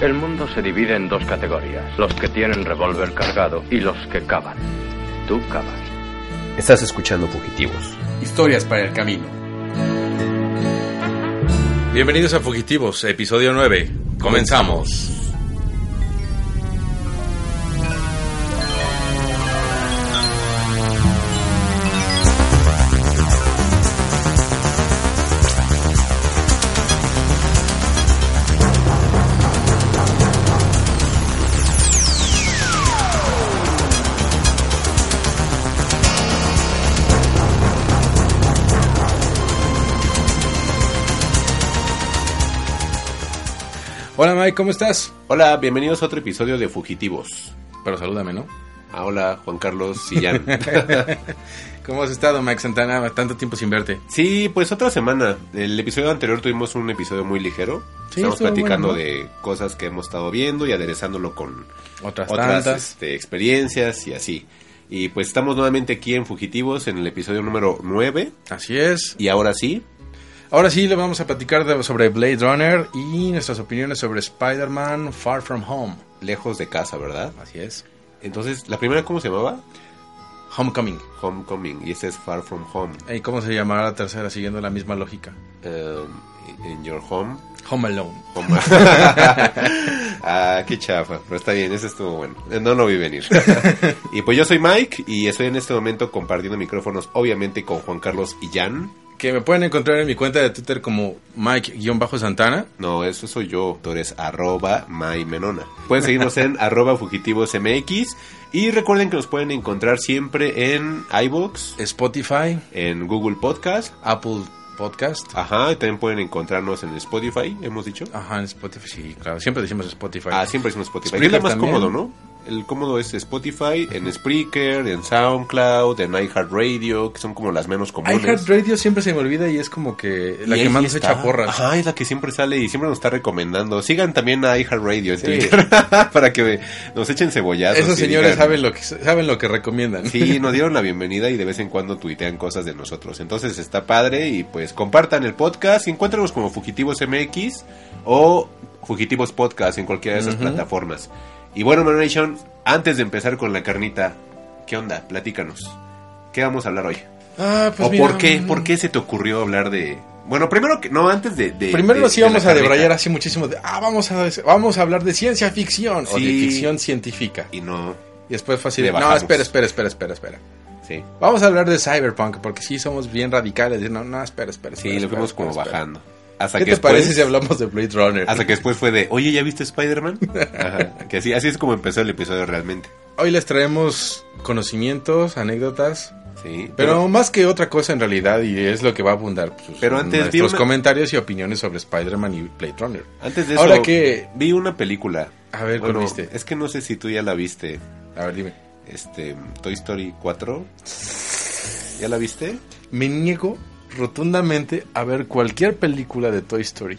El mundo se divide en dos categorías, los que tienen revólver cargado y los que cavan. Tú cavas. Estás escuchando Fugitivos. Historias para el camino. Bienvenidos a Fugitivos, episodio 9. Comenzamos. Hola Mike, ¿cómo estás? Hola, bienvenidos a otro episodio de Fugitivos. Pero salúdame, ¿no? Ah, hola, Juan Carlos Sillán. ¿Cómo has estado, Mike Santana? Tanto tiempo sin verte. sí, pues otra semana. El episodio anterior tuvimos un episodio muy ligero. Sí, Estamos platicando bueno, ¿no? de cosas que hemos estado viendo y aderezándolo con Otras, otras este, experiencias y así. Y pues estamos nuevamente aquí en Fugitivos en el episodio número 9. Así es. Y ahora sí, Ahora sí le vamos a platicar de- sobre Blade Runner y nuestras opiniones sobre Spider-Man Far From Home. lejos de casa, ¿verdad? Así es. Entonces, ¿la primera cómo se llamaba? Homecoming. Homecoming. Y este es Far From Home. ¿Y cómo se llamará la tercera siguiendo la misma lógica? Um, in Your Home. Home Alone. Home. ah, qué chafa. Pero está bien, ese estuvo bueno. Eh, No lo vi venir. y pues yo soy Mike y estoy en este momento compartiendo micrófonos, obviamente, con Juan Carlos y Jan. Que me pueden encontrar en mi cuenta de Twitter como Mike-Santana. No, eso soy yo. Tú eres arroba mymenona. Pueden seguirnos en arroba fugitivosmx. Y recuerden que nos pueden encontrar siempre en iVoox, Spotify, en Google Podcast. Apple Podcast. Ajá, y también pueden encontrarnos en Spotify, hemos dicho. Ajá, en Spotify, sí, claro. Siempre decimos Spotify. Ah, siempre decimos Spotify. Spreaker es más también. cómodo, ¿no? El cómodo es Spotify, en Spreaker, en SoundCloud, en iHeartRadio, que son como las menos comunes. iHeartRadio siempre se me olvida y es como que la Y que más nos echa porras. Ajá, es la que siempre sale y siempre nos está recomendando. Sigan también a iHeartRadio en Sí. Twitter para que nos echen cebollazos. Esos señores digan- saben lo que saben lo que recomiendan. Sí, nos dieron la bienvenida y de vez en cuando tuitean cosas de nosotros. Entonces está padre y pues compartan el podcast. y Encuéntranos como Fugitivos MX o Fugitivos Podcast en cualquiera de esas plataformas. Y bueno, Mano Nation, antes de empezar con la carnita, ¿qué onda? Platícanos. ¿Qué vamos a hablar hoy? Ah, pues ¿O mira, por qué? mm, ¿Por qué se te ocurrió hablar de...? Bueno, primero que... No, antes de... de- Primero de- nos de íbamos a debrayar así muchísimo de, ah, vamos a, vamos a hablar de ciencia ficción o de Sí. ficción científica. Y no... Y después fue así de, no, espera, espera, espera, espera, espera. Sí, Vamos a hablar de Cyberpunk porque sí somos bien radicales. No, no, espera, espera. sí, espera, lo fuimos como espera. bajando. Hasta ¿Qué que te después- parece si hablamos de Blade Runner? Hasta que después fue de, oye, ¿ya viste Spider-Man? Que así, así es como empezó el episodio realmente. Hoy les traemos conocimientos, anécdotas, Sí, pero, más que otra cosa en realidad y es lo que va a abundar pues, Pero antes nuestros comentarios y opiniones sobre Spider-Man y Blade Runner. antes de eso, Ahora que- vi una película. A ver, ¿cuál Bueno, viste? Es que no sé si tú ya la viste. A ver, dime. Este, Toy Story 4. ¿Ya la viste? Me niego rotundamente a ver cualquier película de Toy Story.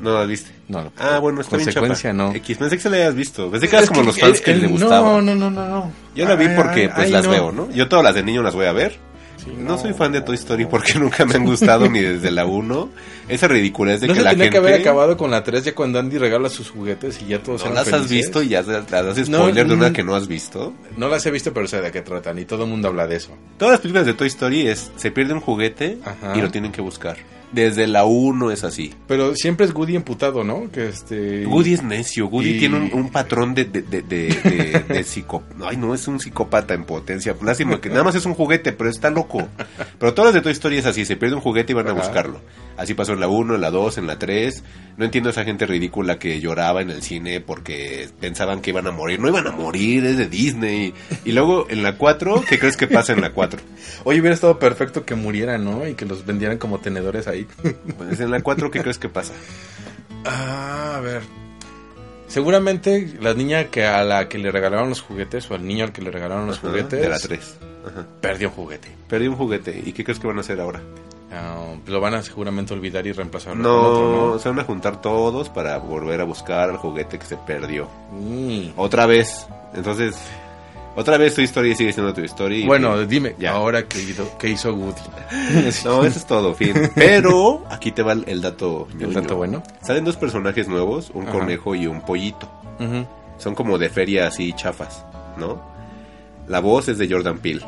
No la viste. No. Ah, bueno, está bien Consecuencia, chapa. no. X, pensé que se la hayas visto. Pensé que eras como que los fans el- que el- les no, gustaba. No, no, no, no. Yo la vi Ay, porque ay, pues ay, las no. veo, ¿no? Yo todas las de niño las voy a ver. Sí, No soy fan de Toy Story porque nunca me han gustado ni desde la 1. Esa ridiculez de No que se la tenía gente... que haber acabado con la 3 ya cuando Andy regala sus juguetes y ya todos ¿No eran las has visto y ya las das No, spoiler de una que no has visto? No las he visto, pero sé de qué tratan y todo el mundo habla de eso. Todas las películas de Toy Story es se pierde un juguete Ajá. y lo tienen que buscar. Desde la 1 es así. Pero siempre es Woody emputado, ¿no? Que este... Woody es necio, Woody y- tiene un, un patrón de, de, de, de, de- psico- Ay, no, es un psicópata en potencia. Lástima que nada más es un juguete, pero está loco. Pero todas las de Toy Story es así, se pierde un juguete y van a buscarlo. Así pasó en la 1, en la 2, en la 3. No entiendo a esa gente ridícula que lloraba en el cine porque pensaban que iban a morir. No iban a morir, es de Disney. Y luego en la 4, ¿qué crees que pasa en la 4? Oye, hubiera estado perfecto que murieran, ¿no? Y que los vendieran como tenedores ahí. Pues en la 4, ¿qué crees que pasa? ah, a ver. Seguramente la niña que a la que le regalaron los juguetes o al niño al que le regalaron los Ajá, juguetes De la 3. Ajá. perdió un juguete. Perdí un juguete. ¿Y qué crees que van a hacer ahora? Ah, lo van a seguramente olvidar y reemplazarlo No, con otro, se van a juntar todos para volver a buscar al juguete que se perdió. Y- Otra vez. Entonces, Otra vez tu historia sigue siendo tu historia. y- Bueno, dime, Ya. ahora qué hizo, qué hizo Woody. No, eso es todo, fin. Pero aquí te va el, dato. El dato bueno. Salen dos personajes nuevos, un Ajá. conejo y un pollito. Son como de feria así chafas, ¿no? La voz es de Jordan Peele.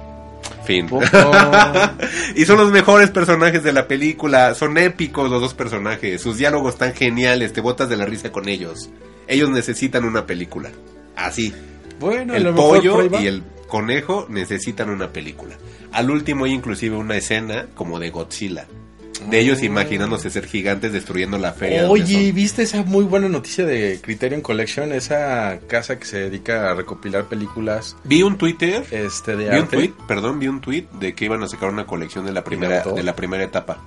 Fin. Poco. y son los mejores personajes de la película. Son épicos los dos personajes. Sus diálogos están geniales. Te botas de la risa con ellos. Ellos necesitan una película. Así. Bueno, el pollo y el conejo necesitan una película. Al último hay inclusive una escena como de Godzilla. De ellos Ah. imaginándose ser gigantes destruyendo la feria. Oye. ¿viste esa muy buena noticia de Criterion Collection? Esa casa que se dedica a recopilar películas Vi un Twitter este, de Vi un tweet, perdón, vi un tweet de que iban a sacar una colección de la primera de la primera etapa.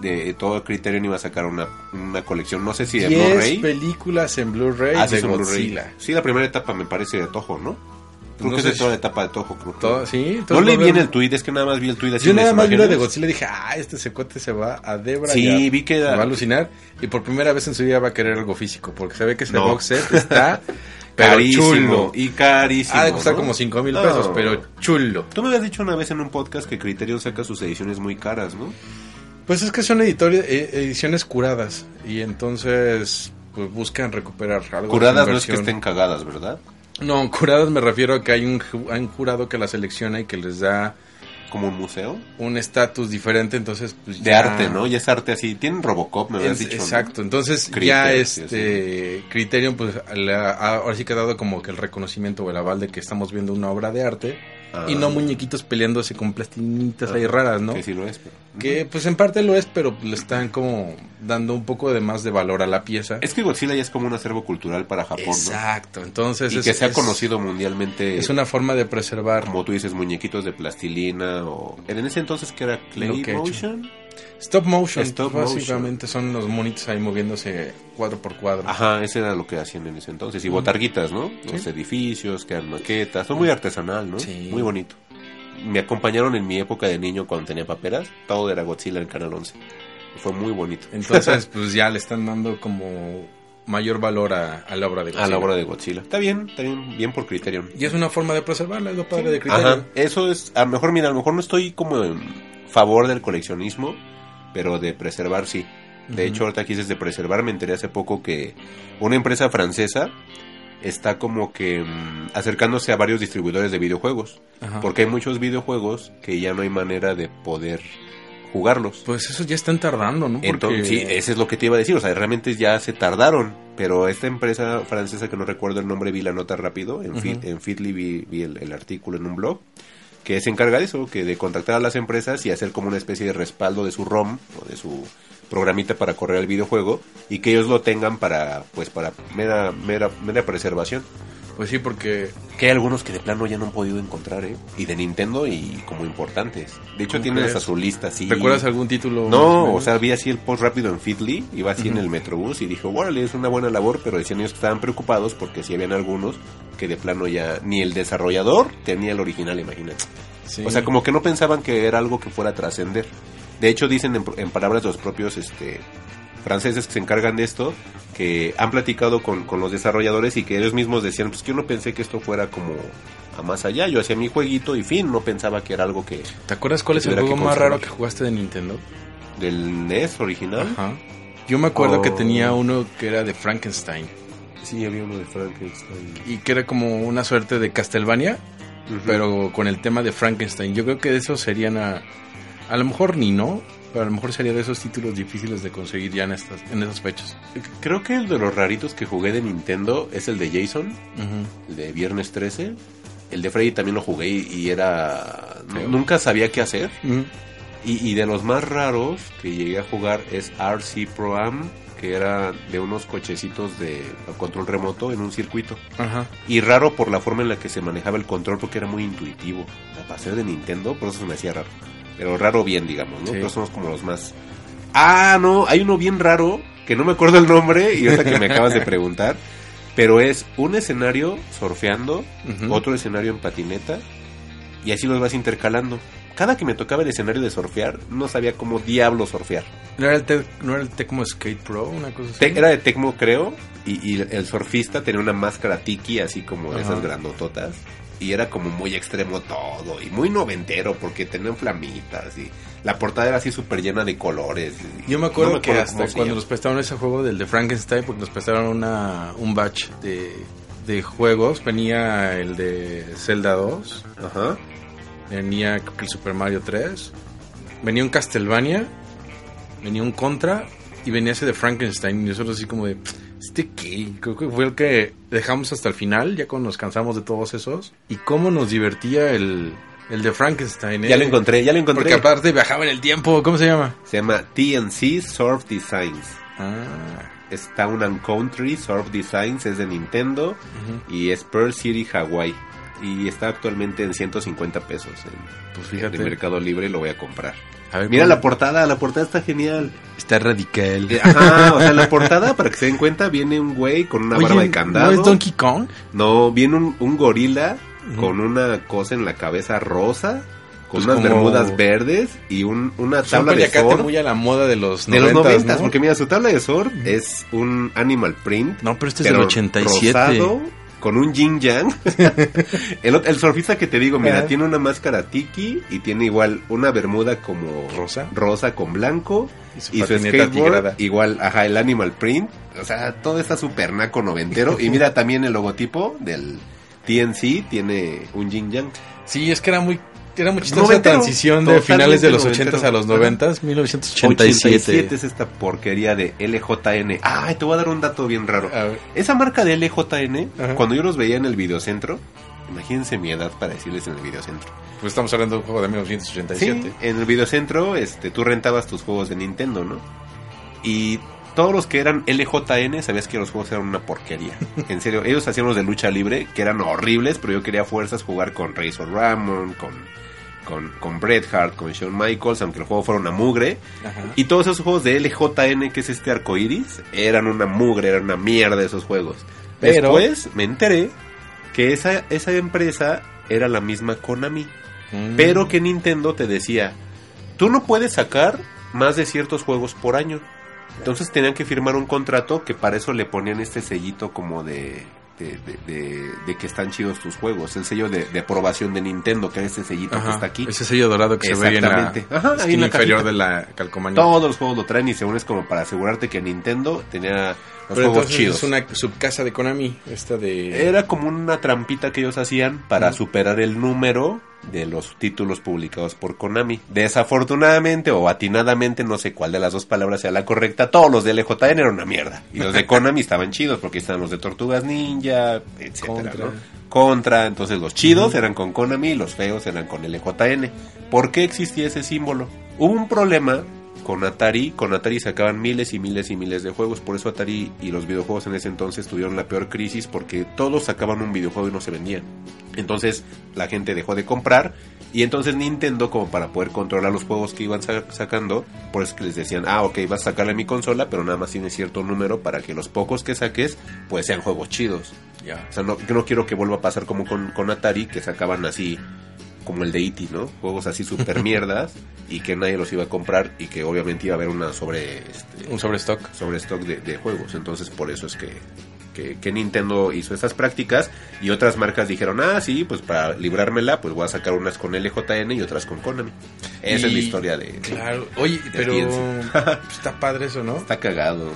De todo Criterion iba a sacar una, una colección, no sé si de 10 Blu-ray. películas en Blu-ray Ah, de. Godzilla. Sí, la primera etapa me parece de Toho, ¿no? Creo No que es de toda la etapa de Toho. Creo que- Todo- sí, no leí bien el tweet, es que nada más vi el tweet así Yo nada más vi lo de. Godzilla y dije, ah, este secuate se va a Debra. Sí, vi que se va a alucinar. Y por primera vez en su vida va a querer algo físico. Porque se ve que ese No. box set está pero Carísimo. chulo. Y carísimo. Ha de costar ¿no? como 5 mil No. pesos, pero chulo. Tú me habías dicho una vez en un podcast que Criterion saca sus ediciones muy caras, ¿no? Pues es que son eh, ediciones curadas. Y entonces pues buscan recuperar algo. Curadas no es que estén cagadas, ¿verdad? No, curadas me refiero a que hay un, hay un jurado que la selecciona y que les da Como un museo. un estatus diferente, entonces pues De ya- arte, ¿no? Ya es arte así. Tienen Robocop, me habías dicho. ¿no? exacto, entonces ya sí, este Criterion pues ahora sí que ha dado como que el reconocimiento o el aval de que estamos viendo una obra de arte Ah. y no muñequitos peleándose con plastinitas ahí Ah, raras, ¿no? Que sí lo es. pero- Que pues en parte lo es, pero le están como dando un poco de más de valor a la pieza. Es que Godzilla ya es como un acervo cultural para Japón, Exacto, entonces. Y es, que se ha conocido mundialmente, es una forma de preservar como tú dices, muñequitos de plastilina o... En ese entonces que era Clay que he. Motion. Stop motion, Stop básicamente son los monitos ahí moviéndose cuadro por cuadro. Ajá, ese era lo que hacían en ese entonces. Y botarguitas, ¿no? Los edificios, que eran maquetas. Son muy artesanal, ¿no? Sí. Muy bonito. Me acompañaron en mi época de niño cuando tenía paperas. Todo era Godzilla en Canal 11. Fue muy bonito. Entonces pues ya le están dando como mayor valor a, a la obra de A la Godzilla. obra de Godzilla. Está bien, está bien, bien por Criterion. Y es una forma de preservarla, es lo padre de Criterion. Ajá, eso es, a lo mejor, mira, a lo mejor no estoy como en favor del coleccionismo, pero de preservar sí. De hecho, ahorita aquí dices de preservar, me enteré hace poco que una empresa francesa está como que mm, acercándose a varios distribuidores de videojuegos, Ajá. porque hay muchos videojuegos que ya no hay manera de poder jugarlos. Pues eso ya están tardando, ¿no? Porque Entonces, sí, eso es lo que te iba a decir, o sea, realmente ya se tardaron, pero esta empresa francesa que no recuerdo el nombre, vi la nota rápido, en, Ujú. Fit- en Fitly vi, vi el, el artículo en un blog, que se encarga de eso, que de contactar a las empresas y hacer como una especie de respaldo de su ROM o de su programita para correr el videojuego y que ellos lo tengan para pues para mera mera mera preservación. Pues sí, porque Que hay algunos que de plano ya no han podido encontrar, ¿eh? Y de Nintendo y como importantes. De hecho ¿Cómo tienen hasta su lista, sí. ¿recuerdas algún título? No, o sea, vi así el post rápido en Fitly, iba así en el Metrobús y dije, órale, es una buena labor, pero decían ellos que estaban preocupados porque si habían algunos que de plano ya ni el desarrollador tenía el original, imagínate. Sí. O sea, como que no pensaban que era algo que fuera a trascender. De hecho, dicen en, en palabras de los propios este, franceses que se encargan de esto, que han platicado con, con los desarrolladores y que ellos mismos decían, pues que yo no pensé que esto fuera como a más allá. Yo hacía mi jueguito y fin, no pensaba que era algo que ¿Te acuerdas cuál es el juego más raro que jugaste de Nintendo? del NES original. Ajá. Yo me acuerdo Oh. que tenía uno que era de Frankenstein Sí, había uno de Frankenstein. y que era como una suerte de Castlevania, pero con el tema de Frankenstein. Yo creo que de esos serían a, a lo mejor ni no, pero a lo mejor sería de esos títulos difíciles de conseguir ya en estas en esas fechas. Creo que el de los raritos que jugué de Nintendo es el de Jason, el de Viernes 13. El de Freddy también lo jugué y, era... Nunca sabía qué hacer. Y, y de los más raros que llegué a jugar es RC Pro Am, que era de unos cochecitos de control remoto en un circuito. Ajá. Y raro por la forma en la que se manejaba el control porque era muy intuitivo. Para ser de Nintendo, por eso se me hacía raro. Pero raro bien, digamos, ¿no? Sí. Pero somos como los más... Ah, no, hay uno bien raro, que no me acuerdo el nombre, y ahorita que me acabas de preguntar. Pero es un escenario surfeando, otro escenario en patineta, y así los vas intercalando. cada que me tocaba el escenario de surfear, no sabía cómo diablo surfear. ¿No era el, Te- no era el Tecmo Skate Pro? Una cosa así. Te- era de Tecmo, creo, y, y el surfista tenía una máscara tiki, así como de esas grandototas. Y era como muy extremo todo, y muy noventero, porque tenían flamitas, y la portada era así súper llena de colores. Yo me acuerdo no que cómo hasta se cuando nos prestaron ese juego del de Frankenstein, porque nos prestaron una, un batch de, de juegos, venía el de Zelda 2, Ajá. venía que el Super Mario 3, venía un Castlevania, venía un Contra y venía ese de Frankenstein. Y nosotros así como de, ¿este qué? Creo que fue el que dejamos hasta el final, ya cuando nos cansamos de todos esos. Y cómo nos divertía el, el de Frankenstein. ¿eh? Ya lo encontré, ya lo encontré. Porque aparte viajaba en el tiempo, ¿cómo se llama? Se llama TNC Surf Designs. Ah, Es Town and Country Surf Designs, es de Nintendo y es Pearl City, Hawaii. Y está actualmente en 150 pesos en, pues en fíjate. Mercado Libre, lo voy a comprar. A ver, Mira ¿cómo? la portada, la portada está genial. Está radical. Eh, Ajá, o sea, la portada, para que se den cuenta, viene un güey con una Oye, barba de candado. ¿No es Donkey Kong? No, viene un, un gorila con una cosa en la cabeza rosa, con Pues unas como- bermudas verdes y un, una tabla de surf. muy a la moda de los De los 90, noventas, ¿no? porque mira, su tabla de surf es un animal print. No, pero este es pero del 87. rosado, con un yin yang. el, surfista que te digo, mira, Ajá. tiene una máscara tiki y tiene igual una bermuda como ¿Rosa? rosa con blanco. Y su Y su skateboard, tigrada. igual, ajá, el animal print. O sea, todo está super naco noventero. y mira también el logotipo del TNC, tiene un yin yang. Sí, es que era muy era muy chistosa transición de finales de los noventero. 80 a los Ajá. 90, 1987. 87 es esta porquería de LJN. Ay, te voy a dar un dato bien raro. Esa marca de LJN, Ajá. cuando yo los veía en el videocentro, imagínense mi edad para decirles en el videocentro. pues estamos hablando de un juego de 1987. Sí, en el videocentro este, tú rentabas tus juegos de Nintendo, ¿no? Y todos los que eran LJN, sabías que los juegos eran una porquería. En serio, ellos hacían los de lucha libre, que eran horribles, pero yo quería fuerzas jugar con Razor Ramon, con, con, con Bret Hart, con Shawn Michaels, aunque el juego fuera una mugre. Ajá. Y todos esos juegos de LJN, que es este arco iris, eran una mugre, eran una mierda esos juegos. Pero- Después me enteré que esa, esa empresa era la misma Konami. Mm. Pero que Nintendo te decía, tú no puedes sacar más de ciertos juegos por año. Entonces tenían que firmar un contrato que para eso le ponían este sellito como de, de, de- de- de que están chidos tus juegos. El sello de, aprobación de Nintendo, que es este sellito que está aquí. Ese sello dorado que se ve en la. Ajá, en la inferior de la calcomanía. Todos los juegos lo traen y según es como para asegurarte que Nintendo tenía los Pero juegos chidos. es una subcasa de Konami, esta de... Era como una trampita que ellos hacían para superar el número de los títulos publicados por Konami. Desafortunadamente o atinadamente, no sé cuál de las dos palabras sea la correcta, todos los de LJN eran una mierda. Y los de Konami estaban chidos porque estaban los de Tortugas Ninja, etcétera, Contra. ¿no? Contra, entonces los chidos eran con Konami y los feos eran con LJN. ¿Por qué existía ese símbolo? Hubo un problema con Atari, con Atari sacaban miles y miles y miles de juegos, por eso Atari y los videojuegos en ese entonces tuvieron la peor crisis porque todos sacaban un videojuego y no se vendían. Entonces la gente dejó de comprar y entonces Nintendo como para poder controlar los juegos que iban sa- sacando, por eso es que les decían, ah ok, vas a sacarle a mi consola, pero nada más tiene cierto número para que los pocos que saques pues sean juegos chidos. Ya. O sea, no, no quiero que vuelva a pasar como con, con Atari, que sacaban así, como el de E.T., ¿no? Juegos así super mierdas y que nadie los iba a comprar y que obviamente iba a haber una sobre, este, Un sobrestock. sobre stock de, de juegos. Entonces, por eso es que, que, que Nintendo hizo estas prácticas y otras marcas dijeron, ah, sí, pues para librármela, pues voy a sacar unas con LJN y otras con Konami. Esa es la historia de... Claro. Oye, pero pues, está padre eso, ¿no? Está cagado.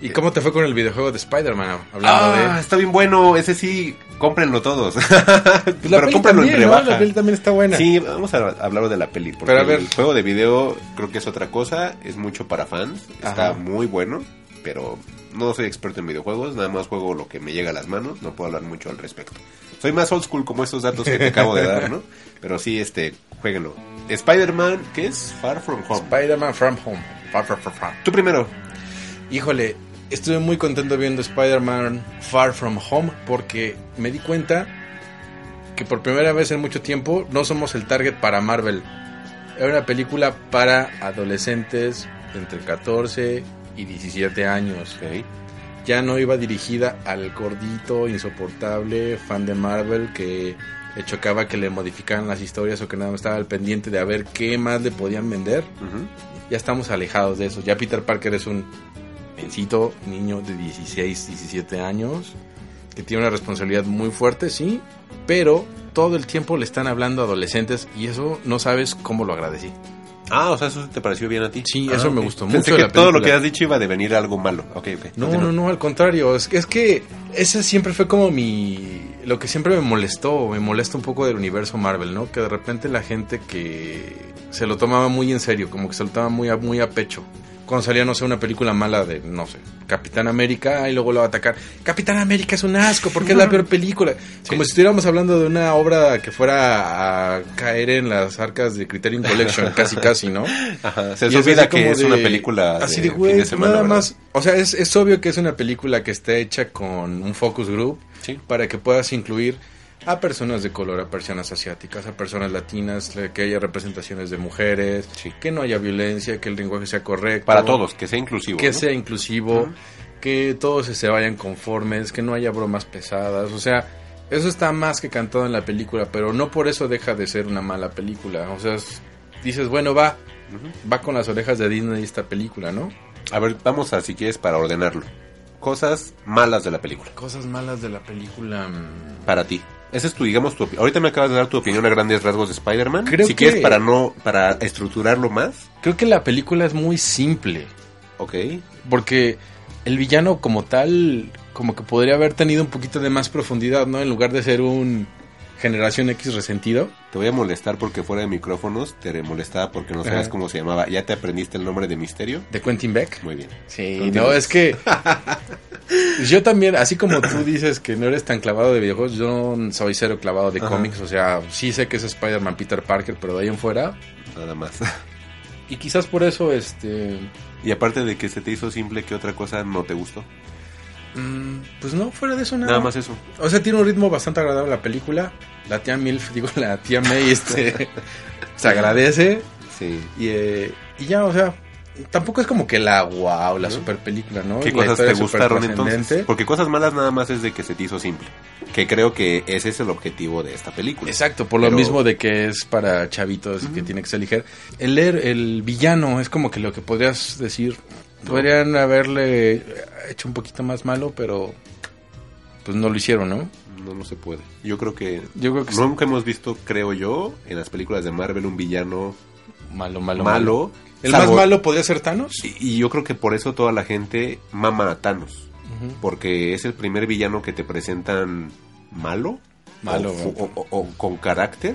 ¿Y cómo te fue con el videojuego de Spider-Man? Hablando Ah, de... está bien bueno. Ese sí, cómprenlo todos. Pero cómprenlo en también, ¿no? rebaja. La peli también está buena. Sí, vamos a hablar de la peli. Porque Pero a ver. el juego de video creo que es otra cosa. Es mucho para fans. Está muy bueno. Pero no soy experto en videojuegos. Nada más juego lo que me llega a las manos. No puedo hablar mucho al respecto. Soy más old school como estos datos que te acabo de dar, ¿no? Pero sí, este, jueguenlo. Spider-Man, ¿qué es? Far From Home. Spider-Man From Home. Far, far, far, far. Tú primero. Híjole, estuve muy contento viendo Spider-Man Far From Home porque me di cuenta que por primera vez en mucho tiempo no somos el target para Marvel. Era una película para adolescentes entre 14 y 17 años. Ya no iba dirigida al gordito, insoportable, fan de Marvel que le chocaba que le modificaran las historias o que nada más estaba al pendiente de a ver qué más le podían vender. Ya estamos alejados de eso. Ya Peter Parker es un mencito niño de 16, 17 años que tiene una responsabilidad muy fuerte, sí, pero todo el tiempo le están hablando a adolescentes y eso no sabes cómo lo agradecí. Ah, o sea, eso te pareció bien a ti. Sí, Ah, eso me ok. gustó mucho que la todo lo que has dicho iba a devenir algo malo. Ok, ok. No, continúa. no, no, al contrario. Es que, es que ese siempre fue como mi. Lo que siempre me molestó, me molesta un poco del universo Marvel, ¿no? Que de repente la gente que se lo tomaba muy en serio, como que se lo tomaba muy a, muy a pecho. Cuando salía, no sé, una película mala de, no sé, Capitán América, y luego lo va a atacar. Capitán América es un asco, porque es la peor película. Como si estuviéramos hablando de una obra que fuera a caer en las arcas de Criterion Collection, casi, casi, ¿no? Ajá, se olvida que como es de- una película de, así de fin güey, de semana, nada ¿verdad? más. O sea, es, es obvio que es una película que está hecha con un focus group Sí. para que puedas incluir a personas de color, a personas asiáticas, a personas latinas, que haya representaciones de mujeres, Sí. que no haya violencia, que el lenguaje sea correcto. Para todos, que sea inclusivo. Que ¿no? sea inclusivo, que todos se vayan conformes, que no haya bromas pesadas. O sea, eso está más que cantado en la película, pero no por eso deja de ser una mala película. O sea, es- dices, bueno, va, va con las orejas de Disney esta película, ¿no? A ver, vamos a, si quieres, para ordenarlo. Cosas malas de la película. Cosas malas de la película. mm, Para ti. Esa es tu, digamos, tu Ahorita me acabas de dar tu opinión a grandes rasgos de Spider-Man. Creo si que- quieres, para no, para estructurarlo más. Creo que la película es muy simple. Ok. Porque el villano como tal, como que podría haber tenido un poquito de más profundidad, ¿no? En lugar de ser un generación X resentido. Te voy a molestar porque fuera de micrófonos te molestaba porque no Ajá. cómo se llamaba. ¿Ya te aprendiste el nombre de Misterio? De Quentin Beck. Muy bien. Sí, no, es que yo también, así como tú dices que no eres tan clavado de videojuegos, yo soy cero clavado de Ajá. cómics, o sea, sí sé que es Spider-Man Peter Parker, pero de ahí en fuera. Nada más. Y quizás por eso, este, y aparte de que se te hizo simple, ¿qué otra cosa no te gustó? mm, pues no, fuera de eso nada. Nada más eso. O sea, tiene un ritmo bastante agradable la película. La tía Milf, digo, la tía May, este, se agradece. Sí. Y, eh, y ya, o sea, tampoco es como que la wow, la super película, ¿no? ¿Qué Y cosas te gustaron entonces? Porque cosas malas nada más es de que se te hizo simple. Que creo que ese es el objetivo de esta película. Exacto, por lo mismo de que es para chavitos y que tiene que ser ligero. El, el villano es como que lo que podrías decir. Podrían haberle hecho un poquito más malo, pero pues no lo hicieron, ¿no? No, no se puede. Yo creo que... Yo creo que Nunca hemos visto, creo yo, en las películas de Marvel un villano malo, malo, malo. El salvo- más malo podría ser Thanos. Y, y yo creo que por eso toda la gente mama a Thanos. Porque es el primer villano que te presentan malo. Malo, O, fu- o- o- o con carácter.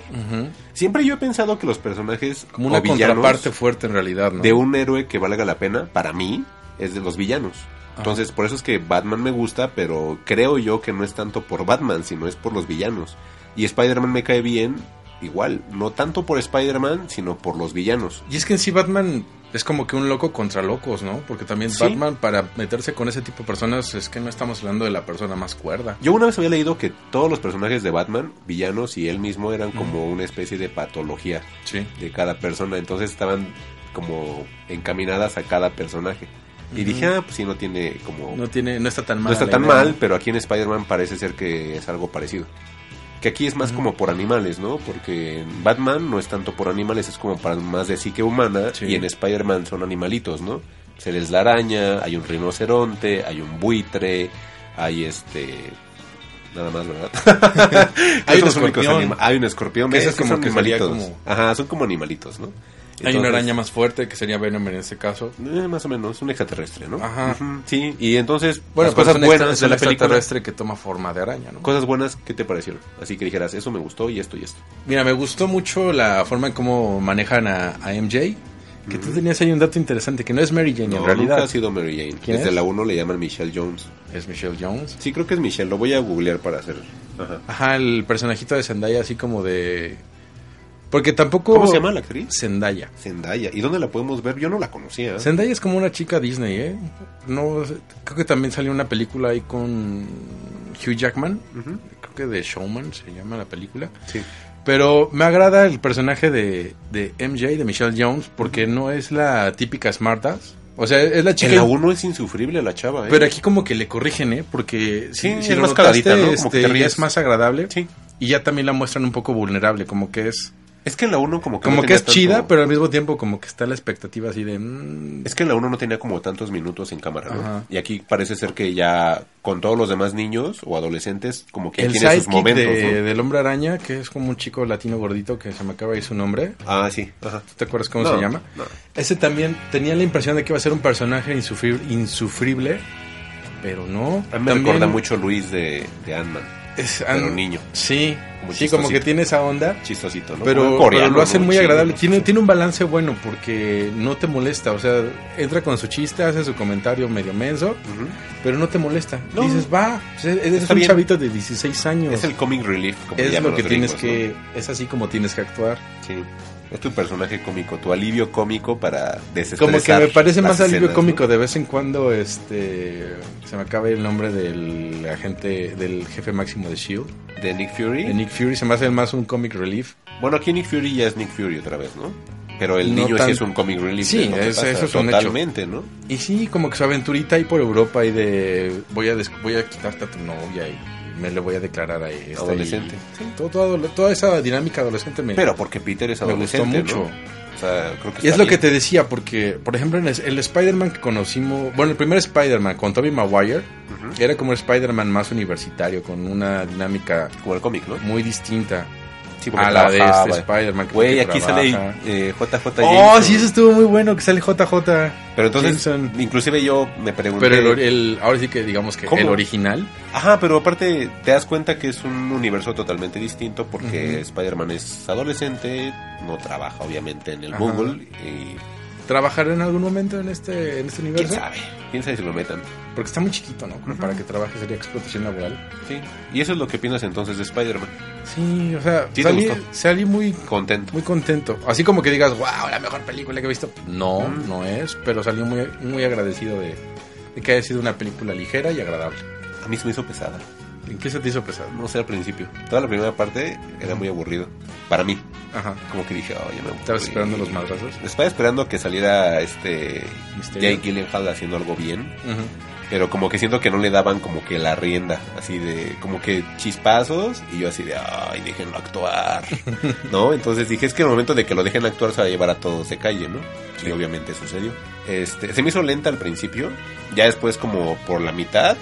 Siempre yo he pensado que los personajes Como una contraparte fuerte en realidad, ¿no? de un héroe que valga la pena, para mí, es de los villanos. Entonces, por eso es que Batman me gusta, pero creo yo que no es tanto por Batman, sino es por los villanos. Y Spider-Man me cae bien, igual, no tanto por Spider-Man, sino por los villanos. Y es que en sí Batman es como que un loco contra locos, ¿no? Porque también Sí. Batman para meterse con ese tipo de personas es que no estamos hablando de la persona más cuerda. Yo una vez había leído que todos los personajes de Batman, villanos y él mismo, eran como una especie de patología Sí. de cada persona, entonces estaban como encaminadas a cada personaje. Y dije, ah, pues sí, no tiene como... No tiene, no está tan mal. No está tan idea, mal, pero aquí en Spider-Man parece ser que es algo parecido. Que aquí es más como por animales, ¿no? Porque en Batman no es tanto por animales, es como para más de psique humana. Sí. Y en Spider-Man son animalitos, ¿no? Se les la araña, hay un rinoceronte, hay un buitre, hay este... Nada más, ¿verdad? Hay un escorpión. Hay un escorpión. Que es como que animalitos. como- Ajá, son como animalitos, ¿no? Hay una araña más fuerte que sería Venom en este caso. eh, más o menos, un extraterrestre, ¿no? Ajá. Sí, y entonces, Bueno, las cosas buenas extra- de la película. extraterrestre que toma forma de araña, ¿no? Cosas buenas, ¿qué te parecieron? Así que dijeras, eso me gustó y esto y esto. Mira, me gustó mucho la forma en cómo manejan a, a MJ. Que tú tenías ahí un dato interesante, que no es Mary Jane No, en realidad. nunca ha sido Mary Jane. ¿Quién Desde es? la 1 le llaman Michelle Jones. Es Michelle Jones. Sí, creo que es Michelle. Lo voy a googlear para hacer. Ajá. Ajá, el personajito de Zendaya así como de... Porque tampoco... ¿Cómo se llama la actriz? Zendaya. Zendaya. ¿Y dónde la podemos ver? Yo no la conocía. Zendaya es como una chica Disney, ¿eh? No, creo que también salió una película ahí con Hugh Jackman. Creo que The Showman se llama la película. Sí. Pero me agrada el personaje de, de MJ, de Michelle Jones, porque no es la típica smartass. O sea, es la chica... En la 1 es insufrible la chava, ¿eh? Pero aquí como que le corrigen, ¿eh? Porque Sí, si, si es lo más notaste, caladita, ¿no? Como que este, te ríes. es más agradable. Sí. y ya también la muestran un poco vulnerable, como que es Es que en la 1 como que como no que es chida, pero al mismo tiempo como que está la expectativa así de mm, Es que en la 1 no tenía como tantos minutos en cámara, ¿no? Ajá. Y aquí parece ser que ya con todos los demás niños o adolescentes como que el tiene sus momentos, de- ¿no? del hombre araña, que es como un chico latino gordito que se me acaba de ir su nombre. Ah, sí. Ajá. ¿Tú te acuerdas cómo No, se llama? no. Ese también tenía la impresión de que iba a ser un personaje insufrible, insufrible pero no. A mí me También recuerda mucho Luis de, de Ant-Man. Es- pero an- niño. Sí, sí, como que tiene esa onda. Chistosito, ¿no? Pero, coreano, pero lo hace ¿no? muy agradable. Tiene, tiene un balance bueno porque no te molesta. O sea, entra con su chiste, hace su comentario medio menso, pero no te molesta. No. Dices, va, pues, eres Está un bien. chavito de 16 años. Es el comic relief, como Es lo que tienes gringos, que. Es así como tienes que actuar. Sí. Es tu personaje cómico, tu alivio cómico para desestresar Como que me parece más alivio cómico de vez en cuando. Este. Se me acaba el nombre del agente, del jefe máximo de Shield. De Nick Fury. De Nick Fury se me hace más un comic relief. Bueno, aquí Nick Fury ya es Nick Fury otra vez, ¿no? Pero el No niño tan- sí es un comic relief. Sí, es- eso es un hecho. Totalmente, ¿no? Y sí, como que su aventurita ahí por Europa y de voy a voy a quitarte a tu novia y me le voy a declarar a esta Adolescente. y- sí, todo, todo- toda esa dinámica adolescente me, Pero porque Peter es me gustó adolescente, mucho. ¿no? O sea, creo que Y es lo que te decía, porque, por ejemplo, en el, el Spider-Man que conocimos, bueno, el primer Spider-Man con Tobey Maguire, era como el Spider-Man más universitario, con una dinámica Como el cómic, ¿no? muy distinta Sí, porque a la de este Spider-Man. que- Güey, que aquí sale trabaja. eh, JJ Oh, Jameson. sí, eso estuvo muy bueno, que sale JJ. Pero entonces, Jameson. inclusive yo me pregunté... Pero el, el- ahora sí que digamos que ¿Cómo? el original. Ajá, pero aparte te das cuenta que es un universo totalmente distinto porque Ujú. Spider-Man es adolescente, no trabaja obviamente en el Ajá. Bungle y ¿Trabajar en algún momento en este, en este quién universo? sabe, quién sabe si lo metan. Porque está muy chiquito, ¿no? Como para que trabaje sería explotación laboral. Sí, y eso es lo que piensas entonces de Spider-Man. Sí, o sea, ¿Sí salí, salí muy, Contento. muy contento. Así como que digas, wow, la mejor película que he visto. No, no es, pero salí muy, muy agradecido de, de que haya sido una película ligera y agradable. A mí se me hizo pesada. ¿En qué se te hizo pesar? No sé al principio. Toda la primera parte era muy aburrido. Para mí. Ajá. Como que dije, oh, ya me. ¿Estabas esperando los madrazos? Estaba esperando que saliera este Misterio. Jake Gyllenhaal haciendo algo bien. Ujú. Pero como que siento que no le daban como que la rienda. Así de, como que chispazos. Y yo así de, ay, déjenlo actuar. ¿No? Entonces dije, es que en el momento de que lo dejen actuar se va a llevar a todo se calle, ¿no? Y obviamente sucedió. Este, se me hizo lenta al principio. Ya después como por la mitad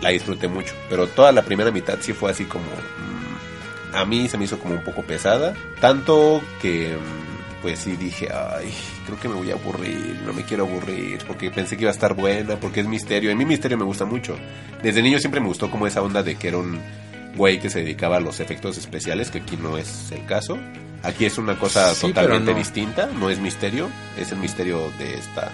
la disfruté mucho. Pero toda la primera mitad sí fue así como... mm, a mí se me hizo como un poco pesada. Tanto que... mm, Pues sí dije, ay, creo que me voy a aburrir, no me quiero aburrir, porque pensé que iba a estar buena, porque es misterio. A mí misterio me gusta mucho. Desde niño siempre me gustó como esa onda de que era un güey que se dedicaba a los efectos especiales, que aquí no es el caso. Aquí es una cosa Sí, totalmente no. distinta, no es misterio, es el misterio de esta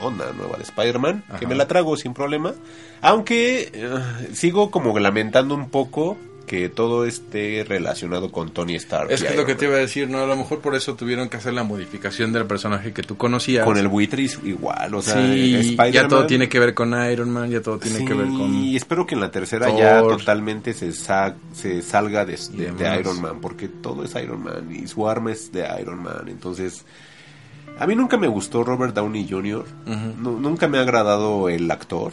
onda nueva de Spider-Man, que me la trago sin problema. Aunque eh, sigo como lamentando un poco que todo esté relacionado con Tony Stark. Es que es lo que te iba a decir, ¿no? A lo mejor por eso tuvieron que hacer la modificación del personaje que tú conocías. Con el buitre igual, o sea, sí, ya todo tiene que ver con Iron Man, ya todo tiene Sí, que ver con... Y espero que en la tercera Thor. ya totalmente se, sa- se salga de, de-. Iron Man, porque todo es Iron Man y su arma es de Iron Man. Entonces, a mí nunca me gustó Robert Downey Jr., nunca me ha agradado el actor.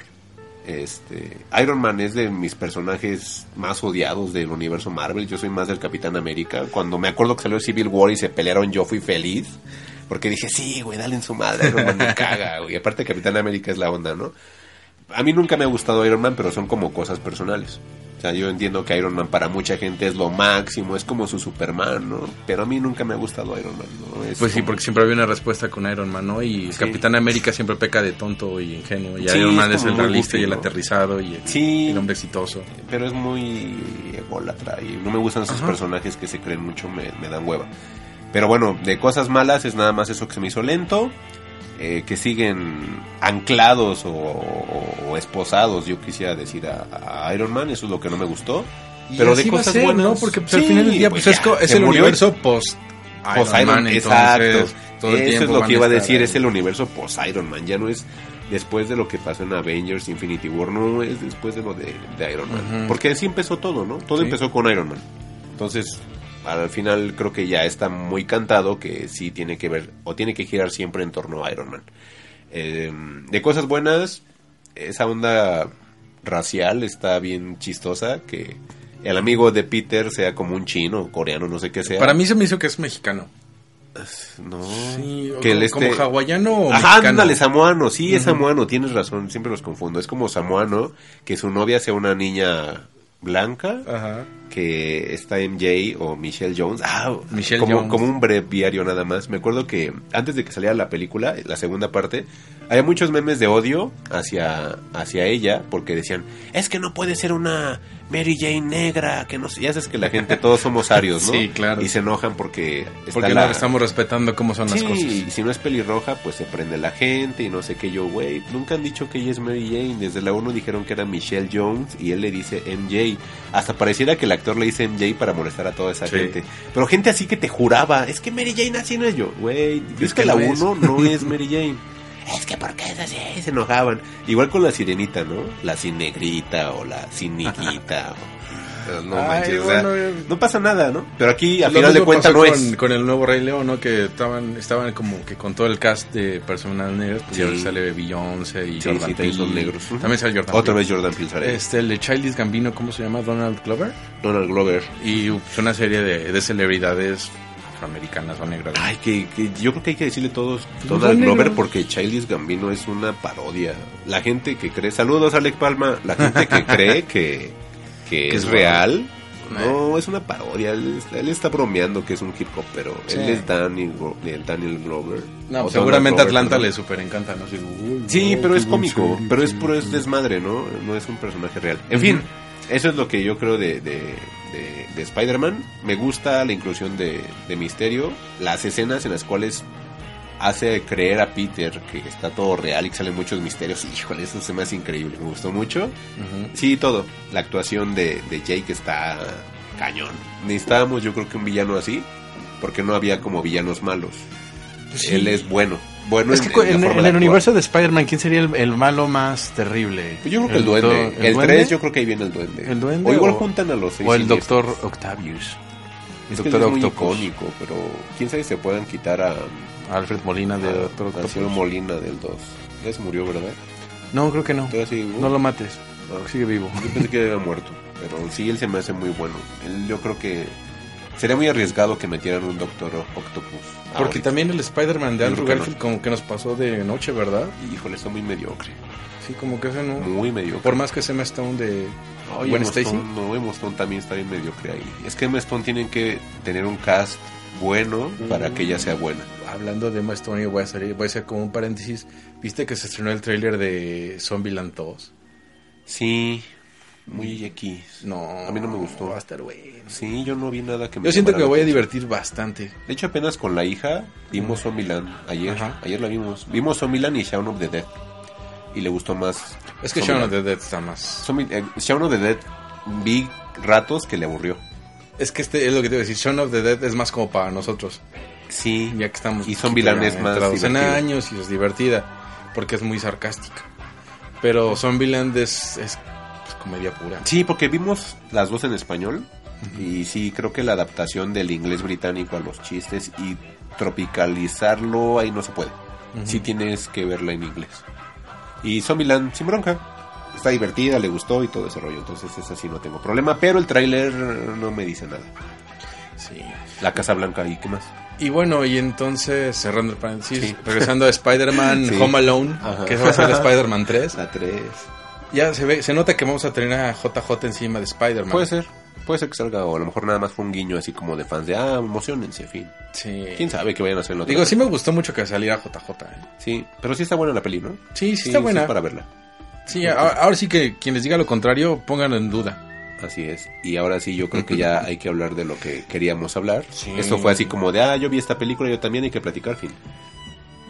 Este, Iron Man es de mis personajes más odiados del universo Marvel. Yo soy más del Capitán América. Cuando me acuerdo que salió Civil War y se pelearon, yo fui feliz. Porque dije, sí, güey, dale en su madre. Iron Man me caga, güey. Aparte, Capitán América es la onda, ¿no? A mí nunca me ha gustado Iron Man, pero son como cosas personales. Sea, yo entiendo que Iron Man para mucha gente es lo máximo, es como su Superman, ¿no? Pero a mí nunca me ha gustado Iron Man, ¿no? Es Pues sí, porque siempre había una respuesta con Iron Man, ¿no? Y Sí. Capitán América siempre peca de tonto y ingenuo. Y Sí, Iron Man es el realista y el aterrizado y el, Sí. el hombre exitoso. pero es muy ególatra y no me gustan esos Ajá. personajes que se creen mucho, me, me dan hueva. Pero bueno, de cosas malas es nada más eso que se me hizo lento, eh, que siguen anclados o, o- o esposados, yo quisiera decir, a, a Iron Man, eso es lo que no me gustó. Y Pero de cosas ser, buenas. ¿no? Porque pues, al final del día pues pues, es, ya, el universo post Post Iron Man, entonces, exacto. todo el Eso es lo que iba a decir, ahí. es el universo post Iron Man, ya no es después de lo que pasó en Avengers Infinity War, no es después de lo de, de Iron Man. Porque así empezó todo, ¿no? Todo Sí. empezó con Iron Man. Entonces, al final creo que ya está muy cantado que sí tiene que ver, o tiene que girar siempre en torno a Iron Man. Eh, de cosas buenas, esa onda racial está bien chistosa, que el amigo de Peter sea como un chino, coreano, no sé qué sea. Para mí se me hizo que es mexicano. no. Sí, o que como, el este... como hawaiano o Ajá, mexicano. ándale, samoano, sí, es samoano, tienes razón, siempre los confundo. Es como samoano, que su novia sea una niña blanca, Ajá. que está MJ o Michelle Jones. Ah, Michelle como, Jones. como un breviario nada más. Me acuerdo que antes de que saliera la película, la segunda parte, había muchos memes de odio hacia, hacia ella, porque decían, es que no puede ser una Mary Jane negra, que no sé, ya sabes que la gente, todos somos arios, ¿no? Sí, claro. Y se enojan porque Porque la- no estamos respetando cómo son las Sí, cosas. y si no es pelirroja, pues se prende la gente y no sé qué yo, güey. Nunca han dicho que ella es Mary Jane. Desde la 1 dijeron que era Michelle Jones y él le dice MJ. Hasta pareciera que el actor le dice MJ para molestar a toda esa Sí. gente. Pero gente así que te juraba, es que Mary Jane así no es yo. Güey, es que la no es. 1 no es Mary Jane. Es que porque es así, se enojaban. Igual con la sirenita, ¿no? La cinegrita o la ciniquita. o- no Ay, manches, o sea, bueno, no pasa nada, ¿no? Pero aquí, al final de cuentas, no con, es. con el nuevo Rey León, ¿no? Que estaban, estaban como que con todo el cast de personas negras. Pues ya Sí. sale Beyoncé y Sí, Jordan sí, Peele. son negros. También sale Jordan Otra Peele. vez Jordan Peele sale. Este, el de Childish Gambino, ¿cómo se llama? Donald Glover. Donald Glover. Y pues, una serie de, de celebridades afroamericanas o negras. Ay, que, que yo creo que hay que decirle todos Donald son Glover negros. porque Childish Gambino es una parodia. La gente que cree, saludos Alex Palma, la gente que cree que, que Que es es real, Eh. no, es una parodia. Él, está- él está bromeando que es un hip hop, pero Sí. él es Daniel, Daniel Glover. No, O seguramente Glover, Atlanta le super encanta, ¿no? Así, uy, Sí, no, pero es cómico, pero es sí, puro es desmadre, ¿no? No es un personaje real. En fin, eso es lo que yo creo de, de, de- de Spider-Man. Me gusta la inclusión de, de Misterio, las escenas en las cuales hace creer a Peter que está todo real y que salen muchos misterios. Híjole, eso se me hace increíble, me gustó mucho. Sí, todo. La actuación de, de Jake está cañón. Necesitábamos yo creo que un villano así, porque no había como villanos malos. Pues sí. Él es bueno. Bueno Es que en el universo de Spider-Man, ¿quién sería el, el malo más terrible? Pues yo creo que el, duende. doctor- El, duende? 3 yo creo que ahí viene el duende. ¿El duende O igual o- juntan a los seis O el doctor Octavius. Es que Doctor es muy icónico, pero quién sabe si se puedan quitar a, Alfred Molina de a, Doctor Octopus. Molina del 2. Ya se murió, ¿verdad? No, creo que no. Sigue. No lo mates. Ah. Sigue vivo. Yo pensé que había muerto, pero sí, él se me hace muy bueno. Él, yo creo que sería muy arriesgado que metieran un Doctor Octopus. Porque ahorita. también el Spider-Man de Andrew Garfield como que nos pasó de noche, ¿verdad? Híjole, está muy mediocre. Sí, como que ese no. Muy mediocre. Por más que se me Stone de Oye, Gwen Stacy. No, Emma Stone también está bien mediocre ahí. Es que Emma Stone tienen que tener un cast bueno para que ella sea buena. Hablando de Emma Stone, yo voy a, salir, voy a hacer como un paréntesis. ¿Viste que se estrenó el tráiler de Zombieland 2? Sí, muy X. No. A mí no me gustó. Va a estar bueno. Sí, yo no vi nada que me Yo siento que me voy a divertir bastante. De hecho, apenas con la hija vimos Zombieland ayer. Ajá. Ayer la vimos. Vimos Zombieland y Shaun of the Dead. Y le gustó más. Es que Shaun of the Dead está más... Eh, Shaun of the Dead vi ratos que le aburrió. Es que este es lo que te iba a decir. Shaun of the Dead es más como para nosotros. Sí. Ya que estamos... Y Zombieland es más en años y es divertida. Porque es muy sarcástica. Pero Zombieland es, es comedia pura. Sí, porque vimos las dos en español. Y sí, creo que la adaptación del inglés británico a los chistes y tropicalizarlo ahí no se puede. Ujú. Sí tienes que verla en inglés. Y Zombieland, sin bronca. Está divertida, le gustó y todo ese rollo. Entonces, esa sí no tengo problema. Pero el tráiler no me dice nada. Sí. La Casa Blanca y qué más. Y bueno, y entonces, cerrando el paréntesis, Sí. regresando a Spider-Man Sí. Home Alone, Ajá. que va a ser Spider-Man 3, La 3. Ya se ve, se nota que vamos a tener a JJ encima de Spider-Man. Puede ser. Puede ser que salga, o a lo mejor nada más fue un guiño así como de fans de, ah, emocionense, fin. Sí. ¿Quién sabe qué vayan a hacer en otra Digo, sí me gustó mucho que saliera JJ. ¿eh? Sí, pero sí está buena la peli, ¿no? Sí, sí, está buena. es para verla. Sí, a- ahora sí que quien les diga lo contrario, pónganlo en duda. Así es. Y ahora sí, yo creo que ya hay que hablar de lo que queríamos hablar. Sí. Esto fue así como de, ah, yo vi esta película, yo también hay que platicar, fin.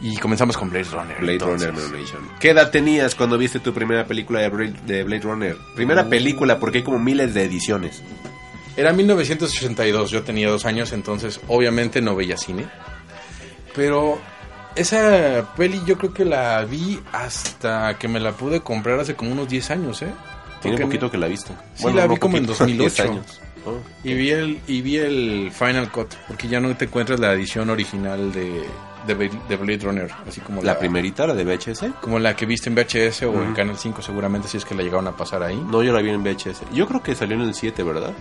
Y comenzamos con Blade Runner. Blade entonces. Runner Revelation. ¿Qué edad tenías cuando viste tu primera película de Blade, de Blade Runner? Primera Uh. película, porque hay como miles de ediciones. Era 1982, yo tenía dos años, entonces obviamente no veía cine. Pero esa peli yo creo que la vi hasta que me la pude comprar hace como unos 10 años, ¿eh? Tiene Porque poquito que la viste. Sí, la vi como en poquito, 2008. 10 años. Oh. Y vi el y vi el Final Cut, porque ya no te encuentras la edición original de, de, de Blade Runner, así como ¿La primerita, la de VHS? Como la que viste en VHS o en Ujú. Canal 5 seguramente si es que la llegaron a pasar ahí. No, yo la vi en VHS. Yo creo que salió en el 7, ¿verdad?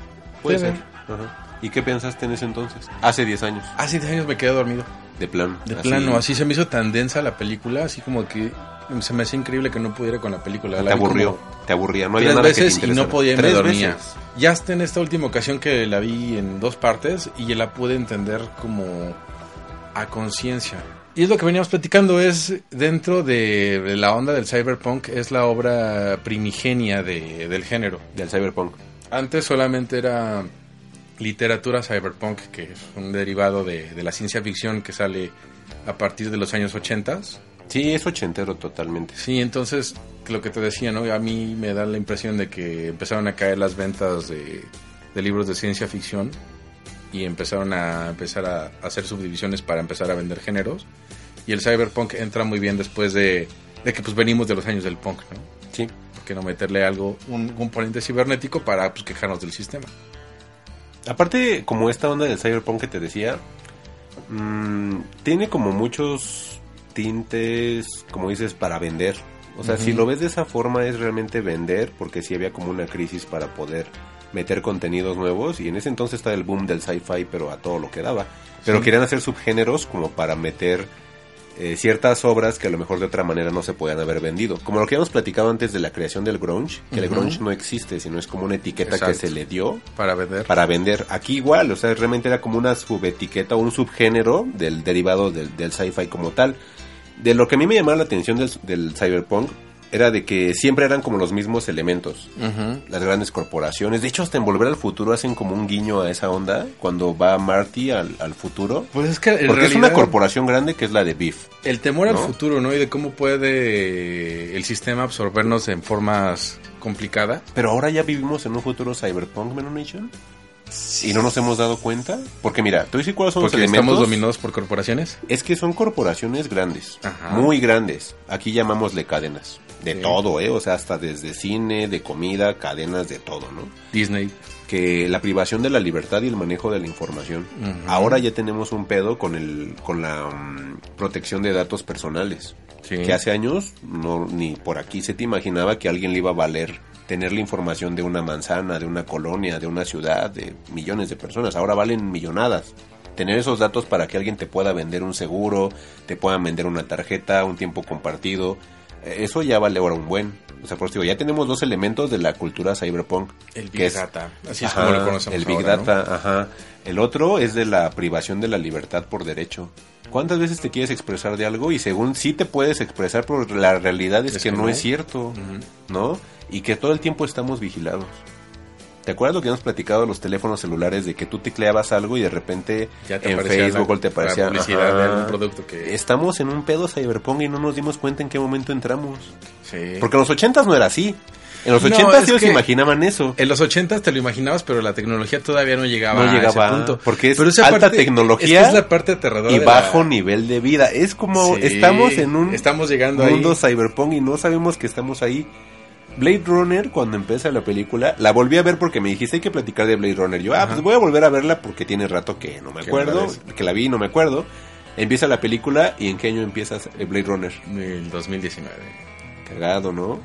Puede ser. Ajá. ¿Y qué pensaste en ese entonces? Hace 10 años, Hace 10 años me quedé dormido. de plano. De plano, así se me hizo tan densa la película, así como que se me hacía increíble que no pudiera con la película. Te La aburrió, te aburría. No había tres nada que te veces y no podía y me Tres dormía. veces. Ya hasta en esta última ocasión que la vi en dos partes y ya la pude entender como a conciencia. Y es lo que veníamos platicando, es dentro de, la onda del cyberpunk, es la obra primigenia de- del género. Del cyberpunk. Antes solamente era literatura cyberpunk, que es un derivado de, de la ciencia ficción que sale a partir de los años 80. Sí, es ochentero totalmente. Sí, entonces lo que te decía, ¿no? A mí me da la impresión de que empezaron a caer las ventas de, de libros de ciencia ficción y empezaron a empezar a hacer subdivisiones para empezar a vender géneros. Y el cyberpunk entra muy bien después de, de que pues venimos de los años del punk, ¿no? Sí. ¿Por qué no meterle algo, un componente cibernético para pues, quejarnos del sistema? Aparte, como esta onda del cyberpunk que te decía, mm, tiene como muchos tintes, como dices, para vender. O sea, si lo ves de esa forma es realmente vender, porque sí había como una crisis para poder meter contenidos nuevos y en ese entonces estaba el boom del sci-fi, pero a todo lo que daba. Pero Sí. querían hacer subgéneros como para meter eh, ciertas obras que a lo mejor de otra manera no se podían haber vendido. Como lo que habíamos platicado antes de la creación del grunge, que el grunge no existe, sino es como una etiqueta que se le dio Para vender. para vender. Aquí igual, o sea, realmente era como una subetiqueta o un subgénero del derivado del, del sci-fi como tal. De lo que a mí me llamaba la atención del, del cyberpunk era de que siempre eran como los mismos elementos. Las grandes corporaciones. De hecho, hasta en Volver al Futuro hacen como un guiño a esa onda cuando va Marty al, al futuro. Pues es que en Porque es una realidad- corporación grande que es la de Beef. El temor ¿no? al futuro, ¿no? Y de cómo puede el sistema absorbernos en formas complicadas. Pero ahora ya vivimos en un futuro cyberpunk, Menno Nation. Y no nos hemos dado cuenta. Porque mira, te voy a decir cuáles son los elementos. estamos dominados por corporaciones. Es que son corporaciones grandes, Ajá. muy grandes. Aquí llamámosle cadenas. De Sí. todo, ¿eh? O sea, hasta desde cine, de comida, cadenas de todo, ¿no? Disney. Que la privación de la libertad y el manejo de la información. Ahora ya tenemos un pedo con el con la mm, protección de datos personales. Sí. Que hace años no ni por aquí se te imaginaba que a alguien le iba a valer tener la información de una manzana, de una colonia, de una ciudad, de millones de personas. Ahora valen millonadas. Tener esos datos para que alguien te pueda vender un seguro, te puedan vender una tarjeta, un tiempo compartido. Eso ya vale ahora un buen. O sea, por eso digo, ya tenemos dos elementos de la cultura cyberpunk. El que Big es- Data. Así es Ajá, como lo conocemos El Big ahora, ¿no? Data, ajá. El otro es de la privación de la libertad por derecho. ¿Cuántas veces te quieres expresar de algo y según sí te puedes expresar, pero la realidad es, Es que, que no, es cierto. ¿no? Y que todo el tiempo estamos vigilados. ¿Te acuerdas lo que hemos platicado de los teléfonos celulares de que tú tecleabas algo y de repente en Facebook la- te aparecía la publicidad ajá. de algún producto que... Estamos en un pedo cyberpunk y no nos dimos cuenta en qué momento entramos. Sí. Porque en los ochentas no era así. En los No, ochentas es ellos que- imaginaban eso. En los 80 te lo imaginabas, pero la tecnología todavía no llegaba, No llegaba, a ese punto. porque es Pero esa alta tecnología Es, que es la parte aterradora y bajo la- nivel de vida. Es como Sí, estamos en un estamos llegando mundo ahí. cyberpunk y no sabemos que estamos ahí. Blade Runner, cuando empieza la película, la volví a ver porque me dijiste hay que platicar de Blade Runner. Yo, ah, Ajá. pues voy a volver a verla porque tiene rato que no me acuerdo, que la vi y no me acuerdo. Empieza la película y en qué año empieza Blade Runner. El 2019. Cagado, ¿no?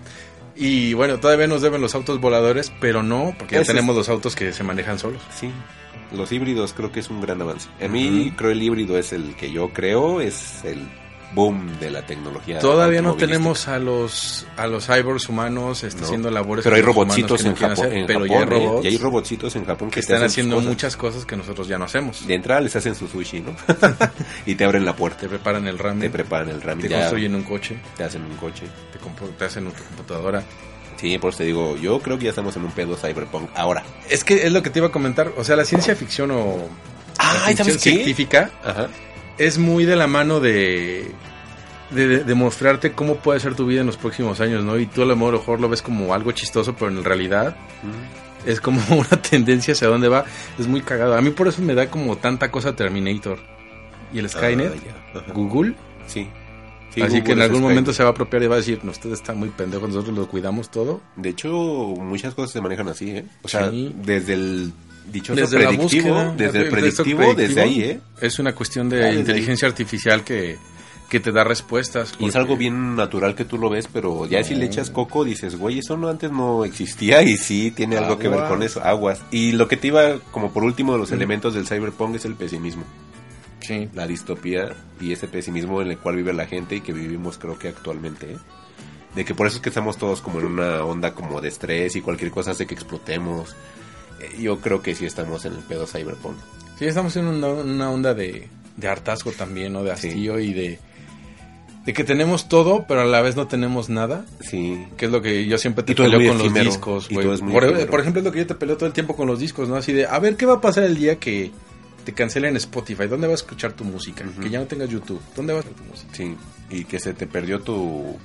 Y bueno, todavía nos deben los autos voladores, pero no, porque ya Ese tenemos los autos que se manejan solos. Sí. Los híbridos creo que es un gran avance. A mí creo el híbrido es el que yo creo es el boom de la tecnología. Todavía no tenemos a los a los cyborgs humanos este, No. haciendo labores Pero hay robotcitos no en Japón, hacer, en pero Japón, ya hay ¿eh? robots Y hay robotcitos en Japón que, están haciendo cosas. muchas cosas que nosotros ya no hacemos. De entrada les hacen su sushi, ¿no? y te abren la puerta, Te preparan el ramen, te preparan el ramen, te ya construyen un coche, te hacen un coche. te, hacen una computadora. Sí, por eso te digo, yo creo que ya estamos en un pedo cyberpunk. Ahora. Es que es lo que te iba a comentar, o sea, la ciencia ficción o Ah, la ficción ¿sabes qué? científica Ajá. Es muy de la mano de, de, de- de mostrarte cómo puede ser tu vida en los próximos años, ¿no? Y tú a lo mejor lo ves como algo chistoso, pero en realidad es como una tendencia hacia dónde va. Es muy cagado. A mí por eso me da como tanta cosa Terminator y el Skynet, Ah. Google. Sí. Sí, Así Google que en algún Skynet. momento se va a apropiar y va a decir, no, ustedes están muy pendejos, nosotros los cuidamos todo. De hecho, muchas cosas se manejan así, ¿eh? O sea, Sí. desde el Dichoso Desde la predictivo, búsqueda, desde el predictivo, desde ahí, ¿eh? Es una cuestión de Ah, inteligencia artificial que, que te da respuestas. Y es algo bien natural que tú lo ves, pero ya si le echas coco dices, güey, eso no antes no existía y sí tiene algo que ver con eso, aguas. Y lo que te iba como por último de los Mm. elementos del cyberpunk es el pesimismo, Sí. la distopía y ese pesimismo en el cual vive la gente y que vivimos creo que actualmente, ¿eh? De que por eso es que estamos todos como en una onda como de estrés y cualquier cosa hace que explotemos. Yo creo que sí estamos en el pedo cyberpunk. Sí, estamos en una, una onda de, de hartazgo también, ¿no? De Sí. hastío y de, de que tenemos todo, pero a la vez no tenemos nada. Sí. Que es lo que yo siempre te peleo con los discos, güey. Por, por ejemplo, es lo que yo te peleo todo el tiempo con los discos, ¿no? Así de, a ver, ¿qué va a pasar el día que te cancelen Spotify? ¿Dónde vas a escuchar tu música? Que ya no tengas YouTube. ¿Dónde vas a escuchar tu música? Sí, y que se te perdió tu,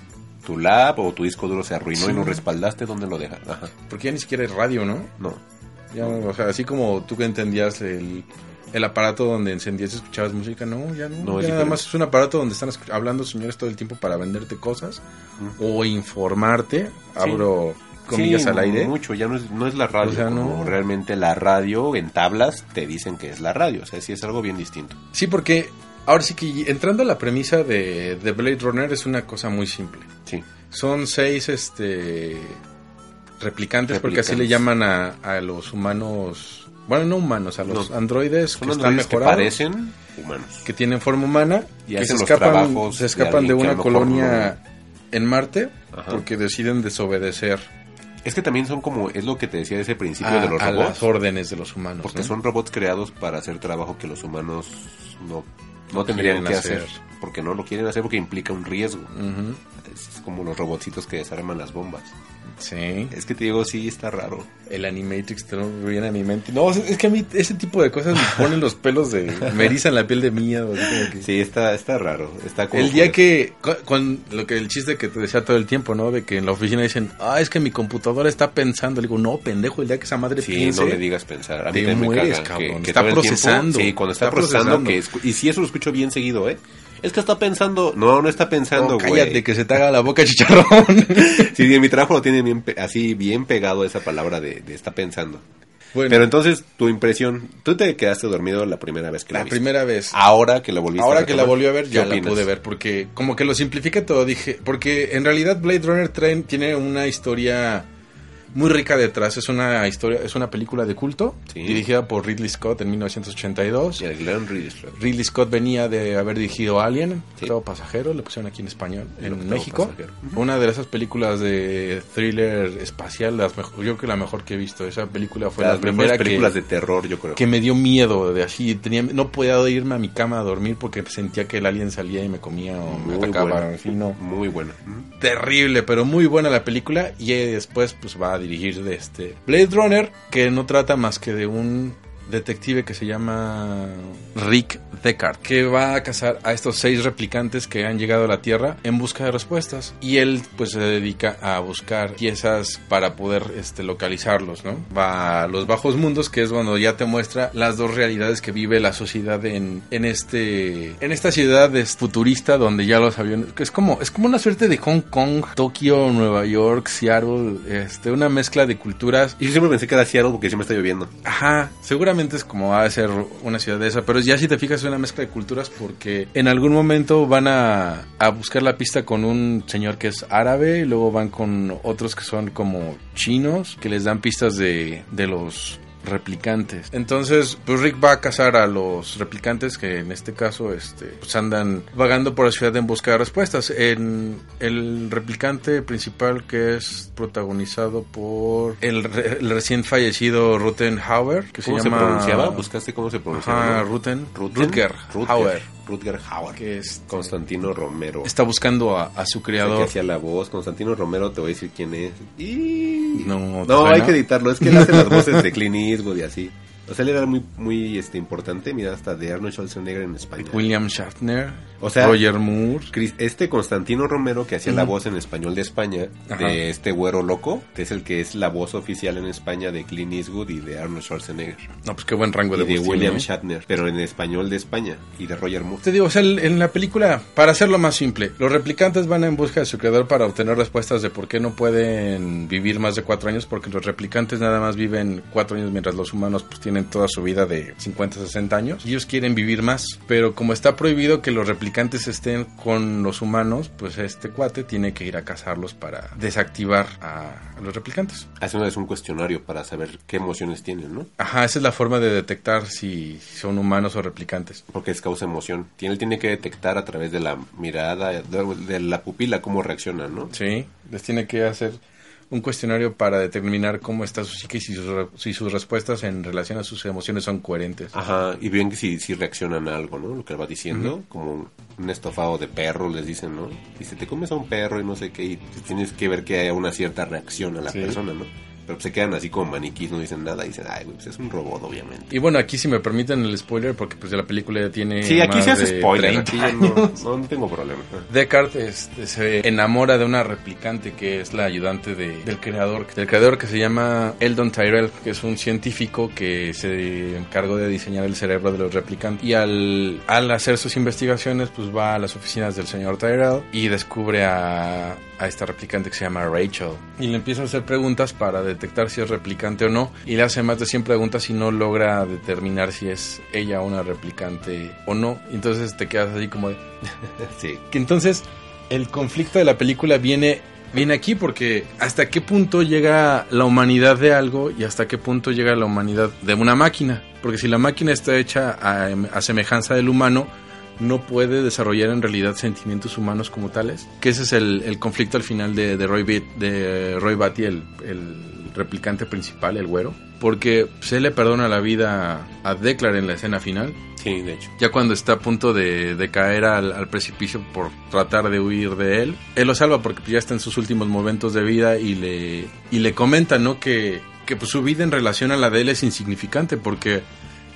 tu lab o tu disco duro se arruinó Sí. y no respaldaste, ¿dónde lo dejas? Ajá, Porque ya ni siquiera es radio, ¿no? no. Ya, o sea, así como tú que entendías el, el aparato donde encendías y escuchabas música, no, ya no. No, ya es nada más es un aparato donde están hablando señores todo el tiempo para venderte cosas o informarte. Abro comillas Sí, al aire. Mucho, ya no es, no es la radio. O sea, como no. realmente la radio en tablas te dicen que es la radio. O sea, sí es algo bien distinto. Sí, porque ahora sí que entrando a la premisa de, de Blade Runner es una cosa muy simple. Sí, Son seis este replicantes, porque así le llaman a, a los humanos, bueno, no humanos, a los No. androides son que están androides que mejorados. parecen humanos. que tienen forma humana Y que se escapan, se escapan de, una colonia en Marte Ajá. porque deciden desobedecer Es que también son como, es lo que te decía el principio a, de los a robots. las órdenes de los humanos. Porque ¿no? son robots creados para hacer trabajo que los humanos no, no tendrían que hacer. hacer. Porque no lo quieren hacer porque implica un riesgo. Es como los robotcitos que desarman las bombas. Sí. Es que te digo, sí, está raro. El Animatrix, te lo bien Animatrix. No, es que a mí ese tipo de cosas me ponen los pelos de... me erizan la piel de miedo. que- Sí, está, está raro. Está como El día que, con, con lo que el chiste que te decía todo el tiempo, ¿no? De que en la oficina dicen, ah, es que mi computadora está pensando. Le digo, no, pendejo, el día que esa madre Sí, piense. no le digas pensar. A mí te también me mueres, caga cabrón. que, que Está el tiempo- procesando. sí, cuando está, Está procesando. procesando. Que y si eso lo escucho bien seguido, ¿eh? Es que está pensando. No, no está pensando, No, cállate, que se te haga la boca chicharrón. Sí, en mi trabajo lo tiene bien, así bien pegado esa palabra de, de está pensando. bueno, Pero entonces, tu impresión, tú te quedaste dormido la primera vez que la, la viste. primera vez. Ahora que la volviste Ahora a que la volví a ver, ¿qué ya la pude ver, porque como que lo simplifica todo, dije, porque en realidad Blade Runner trae- tiene una historia muy rica detrás, es una historia, es una película de culto, Sí. dirigida por Ridley Scott en 1982. Y el Glenn Ridley Scott. Ridley Scott venía de haber dirigido Alien, Sí. Octavo Pasajero, le pusieron aquí en español, El en México. Una de esas películas de thriller espacial, las mejor, yo creo que la mejor que he visto. Esa película fue Las la primera películas que, de terror, yo creo. que me dio miedo de así. Tenía, no podía irme a mi cama a dormir porque sentía que el alien salía y me comía o me Muy atacaba. buena. así, no. Muy buena. Terrible, pero muy buena la película. Y después pues va a dirigir de este Blade Runner, que no trata más que de un detective que se llama Rick Deckard, que va a cazar a estos seis replicantes que han llegado a la Tierra en busca de respuestas. Y él pues se dedica a buscar piezas para poder este, localizarlos, ¿no? Va a los bajos mundos, que es cuando ya te muestra las dos realidades que vive la sociedad en, en este en esta ciudad es futurista donde ya los aviones es como es como una suerte de Hong Kong, Tokio, Nueva York, Seattle, este una mezcla de culturas Y yo siempre pensé que era Seattle porque siempre está lloviendo. Ajá, seguramente es como va a ser una ciudad de esa, pero ya si te fijas es una mezcla de culturas porque en algún momento van a, a buscar la pista con un señor que es árabe y luego van con otros que son como chinos que les dan pistas de, de los replicantes. Entonces, pues Rick va a cazar a los replicantes que en este caso este, pues andan vagando por la ciudad en busca de respuestas. En el replicante principal que es protagonizado por el, re- el recién fallecido Ruten Hauer, que se ¿Cómo se, llama pronunciaba? ¿Buscaste cómo se pronunciaba? No? Ruten, Ruten. Rutger Hauer, Rutger Hauer. que es Constantino Romero. está buscando a, a su El que creador. hacía la voz. Constantino Romero, te voy a decir quién es. Y... No, ¿te No, hay que editarlo. Es que él hace las voces de Clint Eastwood y así. O sea, él era muy, muy este, importante. Mira, hasta de Arnold Schwarzenegger en España. William Shatner, O sea, Roger Moore. Chris- Este Constantino Romero que hacía la voz en español de España, Ajá. de este güero loco, que es el que es la voz oficial en España de Clint Eastwood y de Arnold Schwarzenegger. No, pues qué buen rango Y de de voz William tiene, ¿eh? Shatner, pero en español de España. Y de Roger Moore. Te digo, o sea, en la película, para hacerlo más simple, los replicantes van en busca de su creador para obtener respuestas de por qué no pueden vivir más de cuatro años, porque los replicantes nada más viven cuatro años mientras los humanos pues tienen tienen toda su vida de 50, 60 años. Y ellos quieren vivir más, pero como está prohibido que los replicantes estén con los humanos, pues este cuate tiene que ir a cazarlos para desactivar a los replicantes. Haciéndoles un cuestionario para saber qué emociones tienen, ¿no? Ajá, esa es la forma de detectar si son humanos o replicantes. Porque es causa emoción. Tiene, él tiene que detectar a través de la mirada, de, de la pupila, cómo reaccionan, ¿no? Sí, les tiene que hacer un cuestionario para determinar cómo está su psique y si sus, si sus respuestas en relación a sus emociones son coherentes. Ajá, y bien que si, si reaccionan a algo, ¿no? Lo que va diciendo, como un, un estofado de perro, les dicen, ¿no? Dice, te comes a un perro y no sé qué, y tienes que ver que haya una cierta reacción a la Sí. persona, ¿no? Pero pues, se quedan así como maniquís, no dicen nada, dicen, ay, güey, pues es un robot, obviamente. Y bueno, aquí si me permiten el spoiler, porque pues de la película ya tiene Sí, aquí más se hace de spoiler, 30 aquí yo no, años. no, no tengo problema. Descartes este, se enamora de una replicante que es la ayudante de- del creador, del creador que se llama Eldon Tyrell, que es un científico que se encargó de diseñar el cerebro de los replicantes. Y al, al hacer sus investigaciones, pues va a las oficinas del señor Tyrell y descubre a, a esta replicante que se llama Rachel. Y le empieza a hacer preguntas para detectar si es replicante o no. Y le hace más de 100 preguntas y no logra determinar si es ella una replicante o no. Entonces te quedas así como de, Sí. que entonces el conflicto de la película viene viene aquí porque hasta qué punto llega la humanidad de algo y hasta qué punto llega la humanidad de una máquina porque si la máquina está hecha a, a semejanza del humano no puede desarrollar en realidad sentimientos humanos como tales que ese es el, el conflicto al final de, de Roy Bat- de Roy Batty el, el replicante principal el güero porque se le perdona la vida a Declar en la escena final Sí, de hecho. ya cuando está a punto de, de caer al, al precipicio por tratar de huir de él, él lo salva porque ya está en sus últimos momentos de vida y le, y le comenta, ¿no? Que, que pues, su vida en relación a la de él es insignificante porque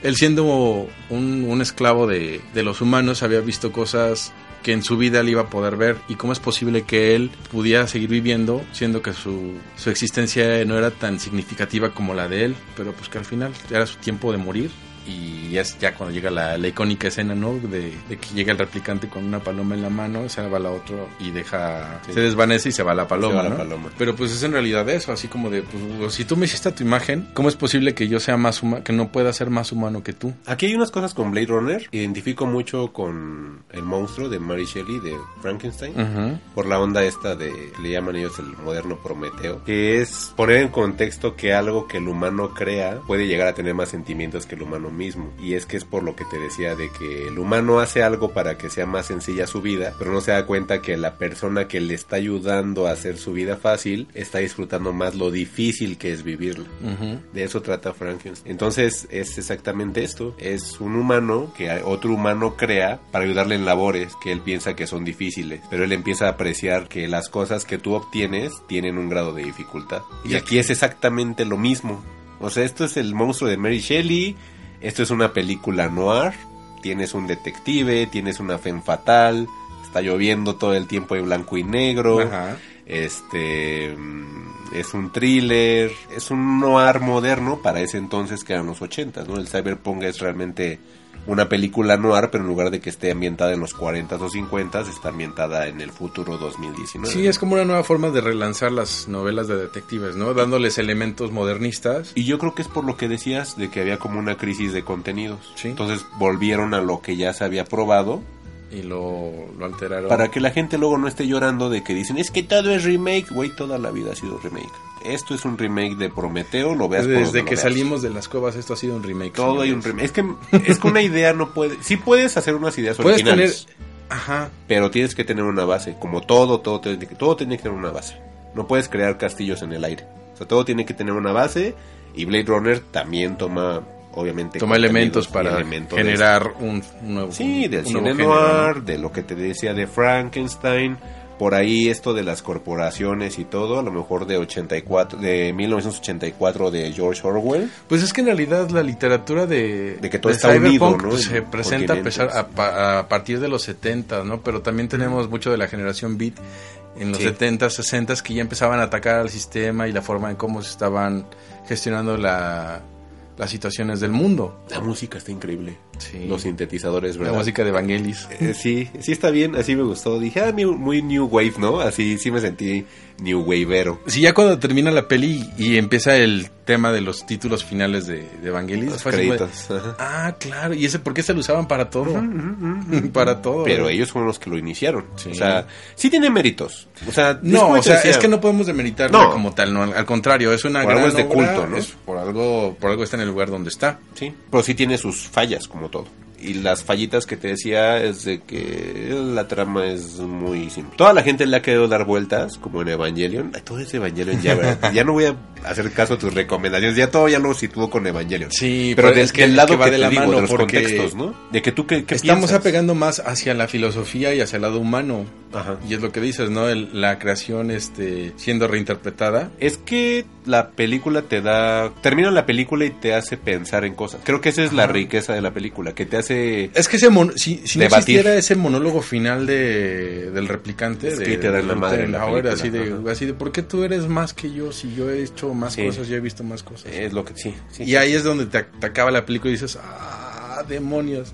él siendo un, esclavo de, los humanos había visto cosas que en su vida él iba a poder ver. Y cómo es posible que él pudiera seguir viviendo siendo que su, existencia no era tan significativa como la de él, pero pues que al final era su tiempo de morir y ya es ya cuando llega la, la icónica escena, ¿no? De, de que llega el replicante con una paloma en la mano, se va la otra y deja, Sí. se desvanece y se va la paloma, va la ¿no? paloma. Pero pues es en realidad eso, así como de, pues, si tú me hiciste tu imagen, ¿cómo es posible que yo sea más humano, que no pueda ser más humano que tú? Aquí hay unas cosas con Blade Runner. Identifico mucho con el monstruo de Mary Shelley, de Frankenstein. Ujú. por la onda esta de le llaman ellos el moderno Prometeo, que es poner en contexto que algo que el humano crea puede llegar a tener más sentimientos que el humano mismo. Y es que es por lo que te decía de que el humano hace algo para que sea más sencilla su vida, pero no se da cuenta que la persona que le está ayudando a hacer su vida fácil está disfrutando más lo difícil que es vivirla. De eso trata Frankenstein. Entonces es exactamente esto. Es un humano que otro humano crea para ayudarle en labores que él piensa que son difíciles. Pero él empieza a apreciar que las cosas que tú obtienes tienen un grado de dificultad. Y aquí es exactamente lo mismo. O sea, esto es el monstruo de Mary Shelley. Esto es una película noir. Tienes un detective, tienes una femme fatal. Está lloviendo todo el tiempo de blanco y negro. Ajá. Este mm, es un thriller, es un noir moderno para ese entonces que eran los 80, ¿no? El cyberpunk es realmente una película noir, pero en lugar de que esté ambientada en los 40 o 50, está ambientada en el futuro 2019. Sí, es como una nueva forma de relanzar las novelas de detectives, ¿no? Dándoles elementos modernistas. Y yo creo que es por lo que decías de que había como una crisis de contenidos. Sí. Entonces volvieron a lo que ya se había probado Y lo, lo alteraron. para que la gente luego no esté llorando de que dicen es que todo es remake, güey, toda la vida ha sido remake. Esto es un remake de Prometeo, lo veas por Desde que veas. salimos de las cuevas, esto ha sido un remake. Todo hay un remake. Es que, es que una idea no puede. Sí puedes hacer unas ideas Puedes tener. originales, Ajá. pero tienes que tener una base. Como todo, todo, tiene que- todo tiene que tener una base. No puedes crear castillos en el aire. O sea, todo tiene que tener una base. Y Blade Runner también toma, obviamente, Toma elementos para elementos generar un, un nuevo. Sí, del un cine noir, de lo que te decía de Frankenstein, por ahí esto de las corporaciones y todo, a lo mejor de 84, de 1984 de George Orwell. Pues es que en realidad la literatura de, De que todo está unido, ¿no? pues, se En presenta a, continentes. pesar, a, pa- a partir de los 70, ¿no? Pero también tenemos mucho de la generación Beat en los Sí. 70, 60 que ya empezaban a atacar al sistema y la forma en cómo se estaban gestionando la, las situaciones del mundo. La música está increíble. Sí. los sintetizadores, La ¿verdad? música de Vangelis. Eh, sí, sí está bien, así me gustó. Dije, ah, new- muy new wave, ¿no? Así sí me sentí new wavero. Sí, ya cuando termina la peli y empieza el tema de los títulos finales de, de Vangelis. Los créditos. ajá. Ah, claro. ¿Y ese por qué se lo usaban para todo? para todo. Pero ellos fueron los que lo iniciaron. Sí. O sea, sí tiene méritos. O sea, No, o sea, decía, es que no podemos demeritarla No. como tal, no, al al contrario, es una Por gran algo es de obra, culto, ¿no? es por algo, por algo está en el lugar donde está. Sí, pero sí tiene sus fallas, como todo. Y las fallitas que te decía es de que la trama es muy simple. Toda la gente le ha querido dar vueltas, como en Evangelion. Ay, todo es Evangelion ya, ¿verdad? ya no voy a hacer caso a tus recomendaciones. Ya todo ya lo sitúo con Evangelion. Sí, pero, pero del, es que- del lado que que, va te de la digo, mano, de los contextos, ¿no? De que tú, ¿qué, qué Estamos piensas? apegando más hacia la filosofía y hacia el lado humano. Ajá. Y es lo que dices, ¿no? El- la creación este, siendo reinterpretada. Es que la película te da... Termina la película y te hace pensar en cosas. Creo que esa es la riqueza de la película, que te hace... Es que ese mon- si, si no existiera ese monólogo final de, del replicante, Es de, que te en la madre de la película, así de, ajá. así de, ¿por qué tú eres más que yo si yo he hecho más Sí. cosas, yo he visto más cosas? Es lo que sí. sí, y ahí es donde te, te acaba la película y dices, ah, demonios.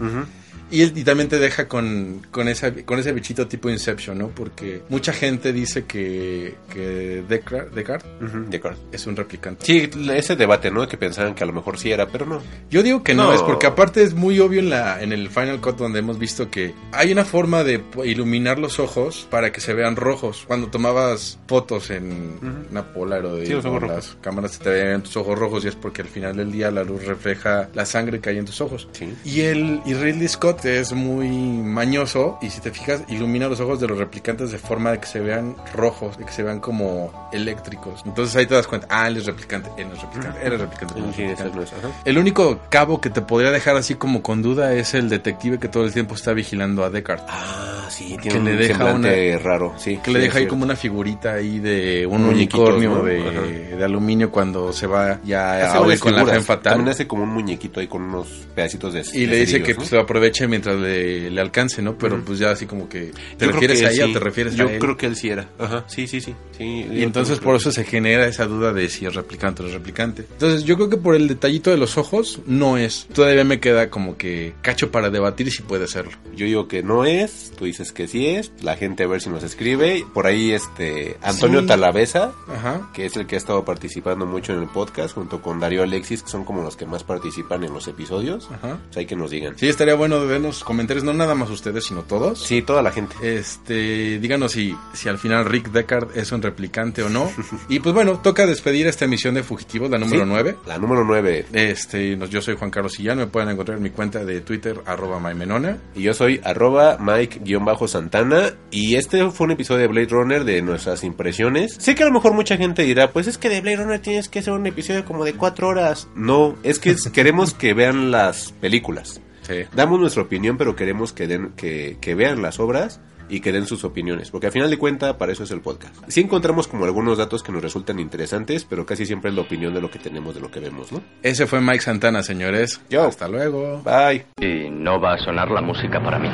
Y, él- y también te deja con, con, esa, con ese bichito tipo Inception, ¿no? Porque mucha gente dice que, que Descartes, Descartes Ujú, de acuerdo. es un replicante. Sí, ese debate, ¿no? Que pensaban que a lo mejor sí era, pero no. Yo digo que no, No. es porque aparte es muy obvio en la en el Final Cut donde hemos visto que hay una forma de iluminar los ojos para que se vean rojos. Cuando tomabas fotos en Ujú. una Polaroid Sí, los ojos o las cámaras se te veían tus ojos rojos y es porque al final del día la luz refleja la sangre que hay en tus ojos. Sí. Y el y Ridley Scott es muy mañoso y si te fijas ilumina los ojos de los replicantes de forma de que se vean rojos, de que se vean como eléctricos. Entonces ahí te das cuenta, ah, él es replicante, él es replicante, él es replicante. él es replicante. es. El único cabo que te podría dejar así como con duda es el detective que todo el tiempo está vigilando a Descartes. Ah, sí, Que tiene le un deja semblante raro, sí. Que le deja ahí como una figurita ahí de un unicornio ¿no? de, aluminio cuando se va ya a con la fe fatal. También hace como un muñequito ahí con unos pedacitos de Y le dice que ¿no? pues lo mientras le, le alcance, ¿no? Pero pues ya así como que... ¿Te Yo refieres que a ella sí. o te refieres Yo a él? creo que él sí era. Ajá, sí, sí, sí. sí Y entonces por eso se genera esa duda de si es replicante o no es replicante. Entonces yo creo que por el detallito de los ojos no es. Todavía me queda como que cacho para debatir si puede serlo. Yo digo que no es, tú dices que sí es, la gente a ver si nos escribe. Por ahí este Antonio Sí. Talavesa, Ajá. que es el que ha estado participando mucho en el podcast, junto con Darío Alexis, que son como los que más participan en los episodios. Ajá. Pues hay que nos digan. Sí, estaría bueno vernos comentarios, no nada más ustedes, sino todos. Sí, toda la gente. Este, díganos si, si al final Rick Deckard es un replicante o no. y pues bueno, toca despedir esta emisión de Fugitivos, la número Sí, 9. La número 9. Este, yo soy Juan Carlos Sillán, me pueden encontrar en mi cuenta de Twitter, arroba mymenona. Y yo soy arroba Mike-Santana. Y este fue un episodio de Blade Runner de nuestras impresiones. Sé que a lo mejor mucha gente dirá, pues es que de Blade Runner tienes que hacer un episodio como de cuatro horas. No, es que queremos que vean las películas. Sí. Damos nuestra opinión, pero queremos que, den, que, que vean las obras y que den sus opiniones, porque al final de cuenta para eso es el podcast. Sí encontramos como algunos datos que nos resultan interesantes, pero casi siempre es la opinión de lo que tenemos, de lo que vemos, ¿no? Ese fue Mike Santana, señores. Yo. Hasta luego. Bye. Y no va a sonar la música para mí.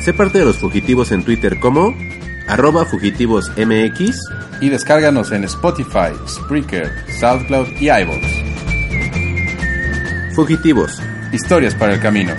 Sé parte de los fugitivos en Twitter como arroba fugitivosmx Y descárganos en Spotify, Spreaker, SoundCloud y iVoox. Fugitivos. Historias para el camino.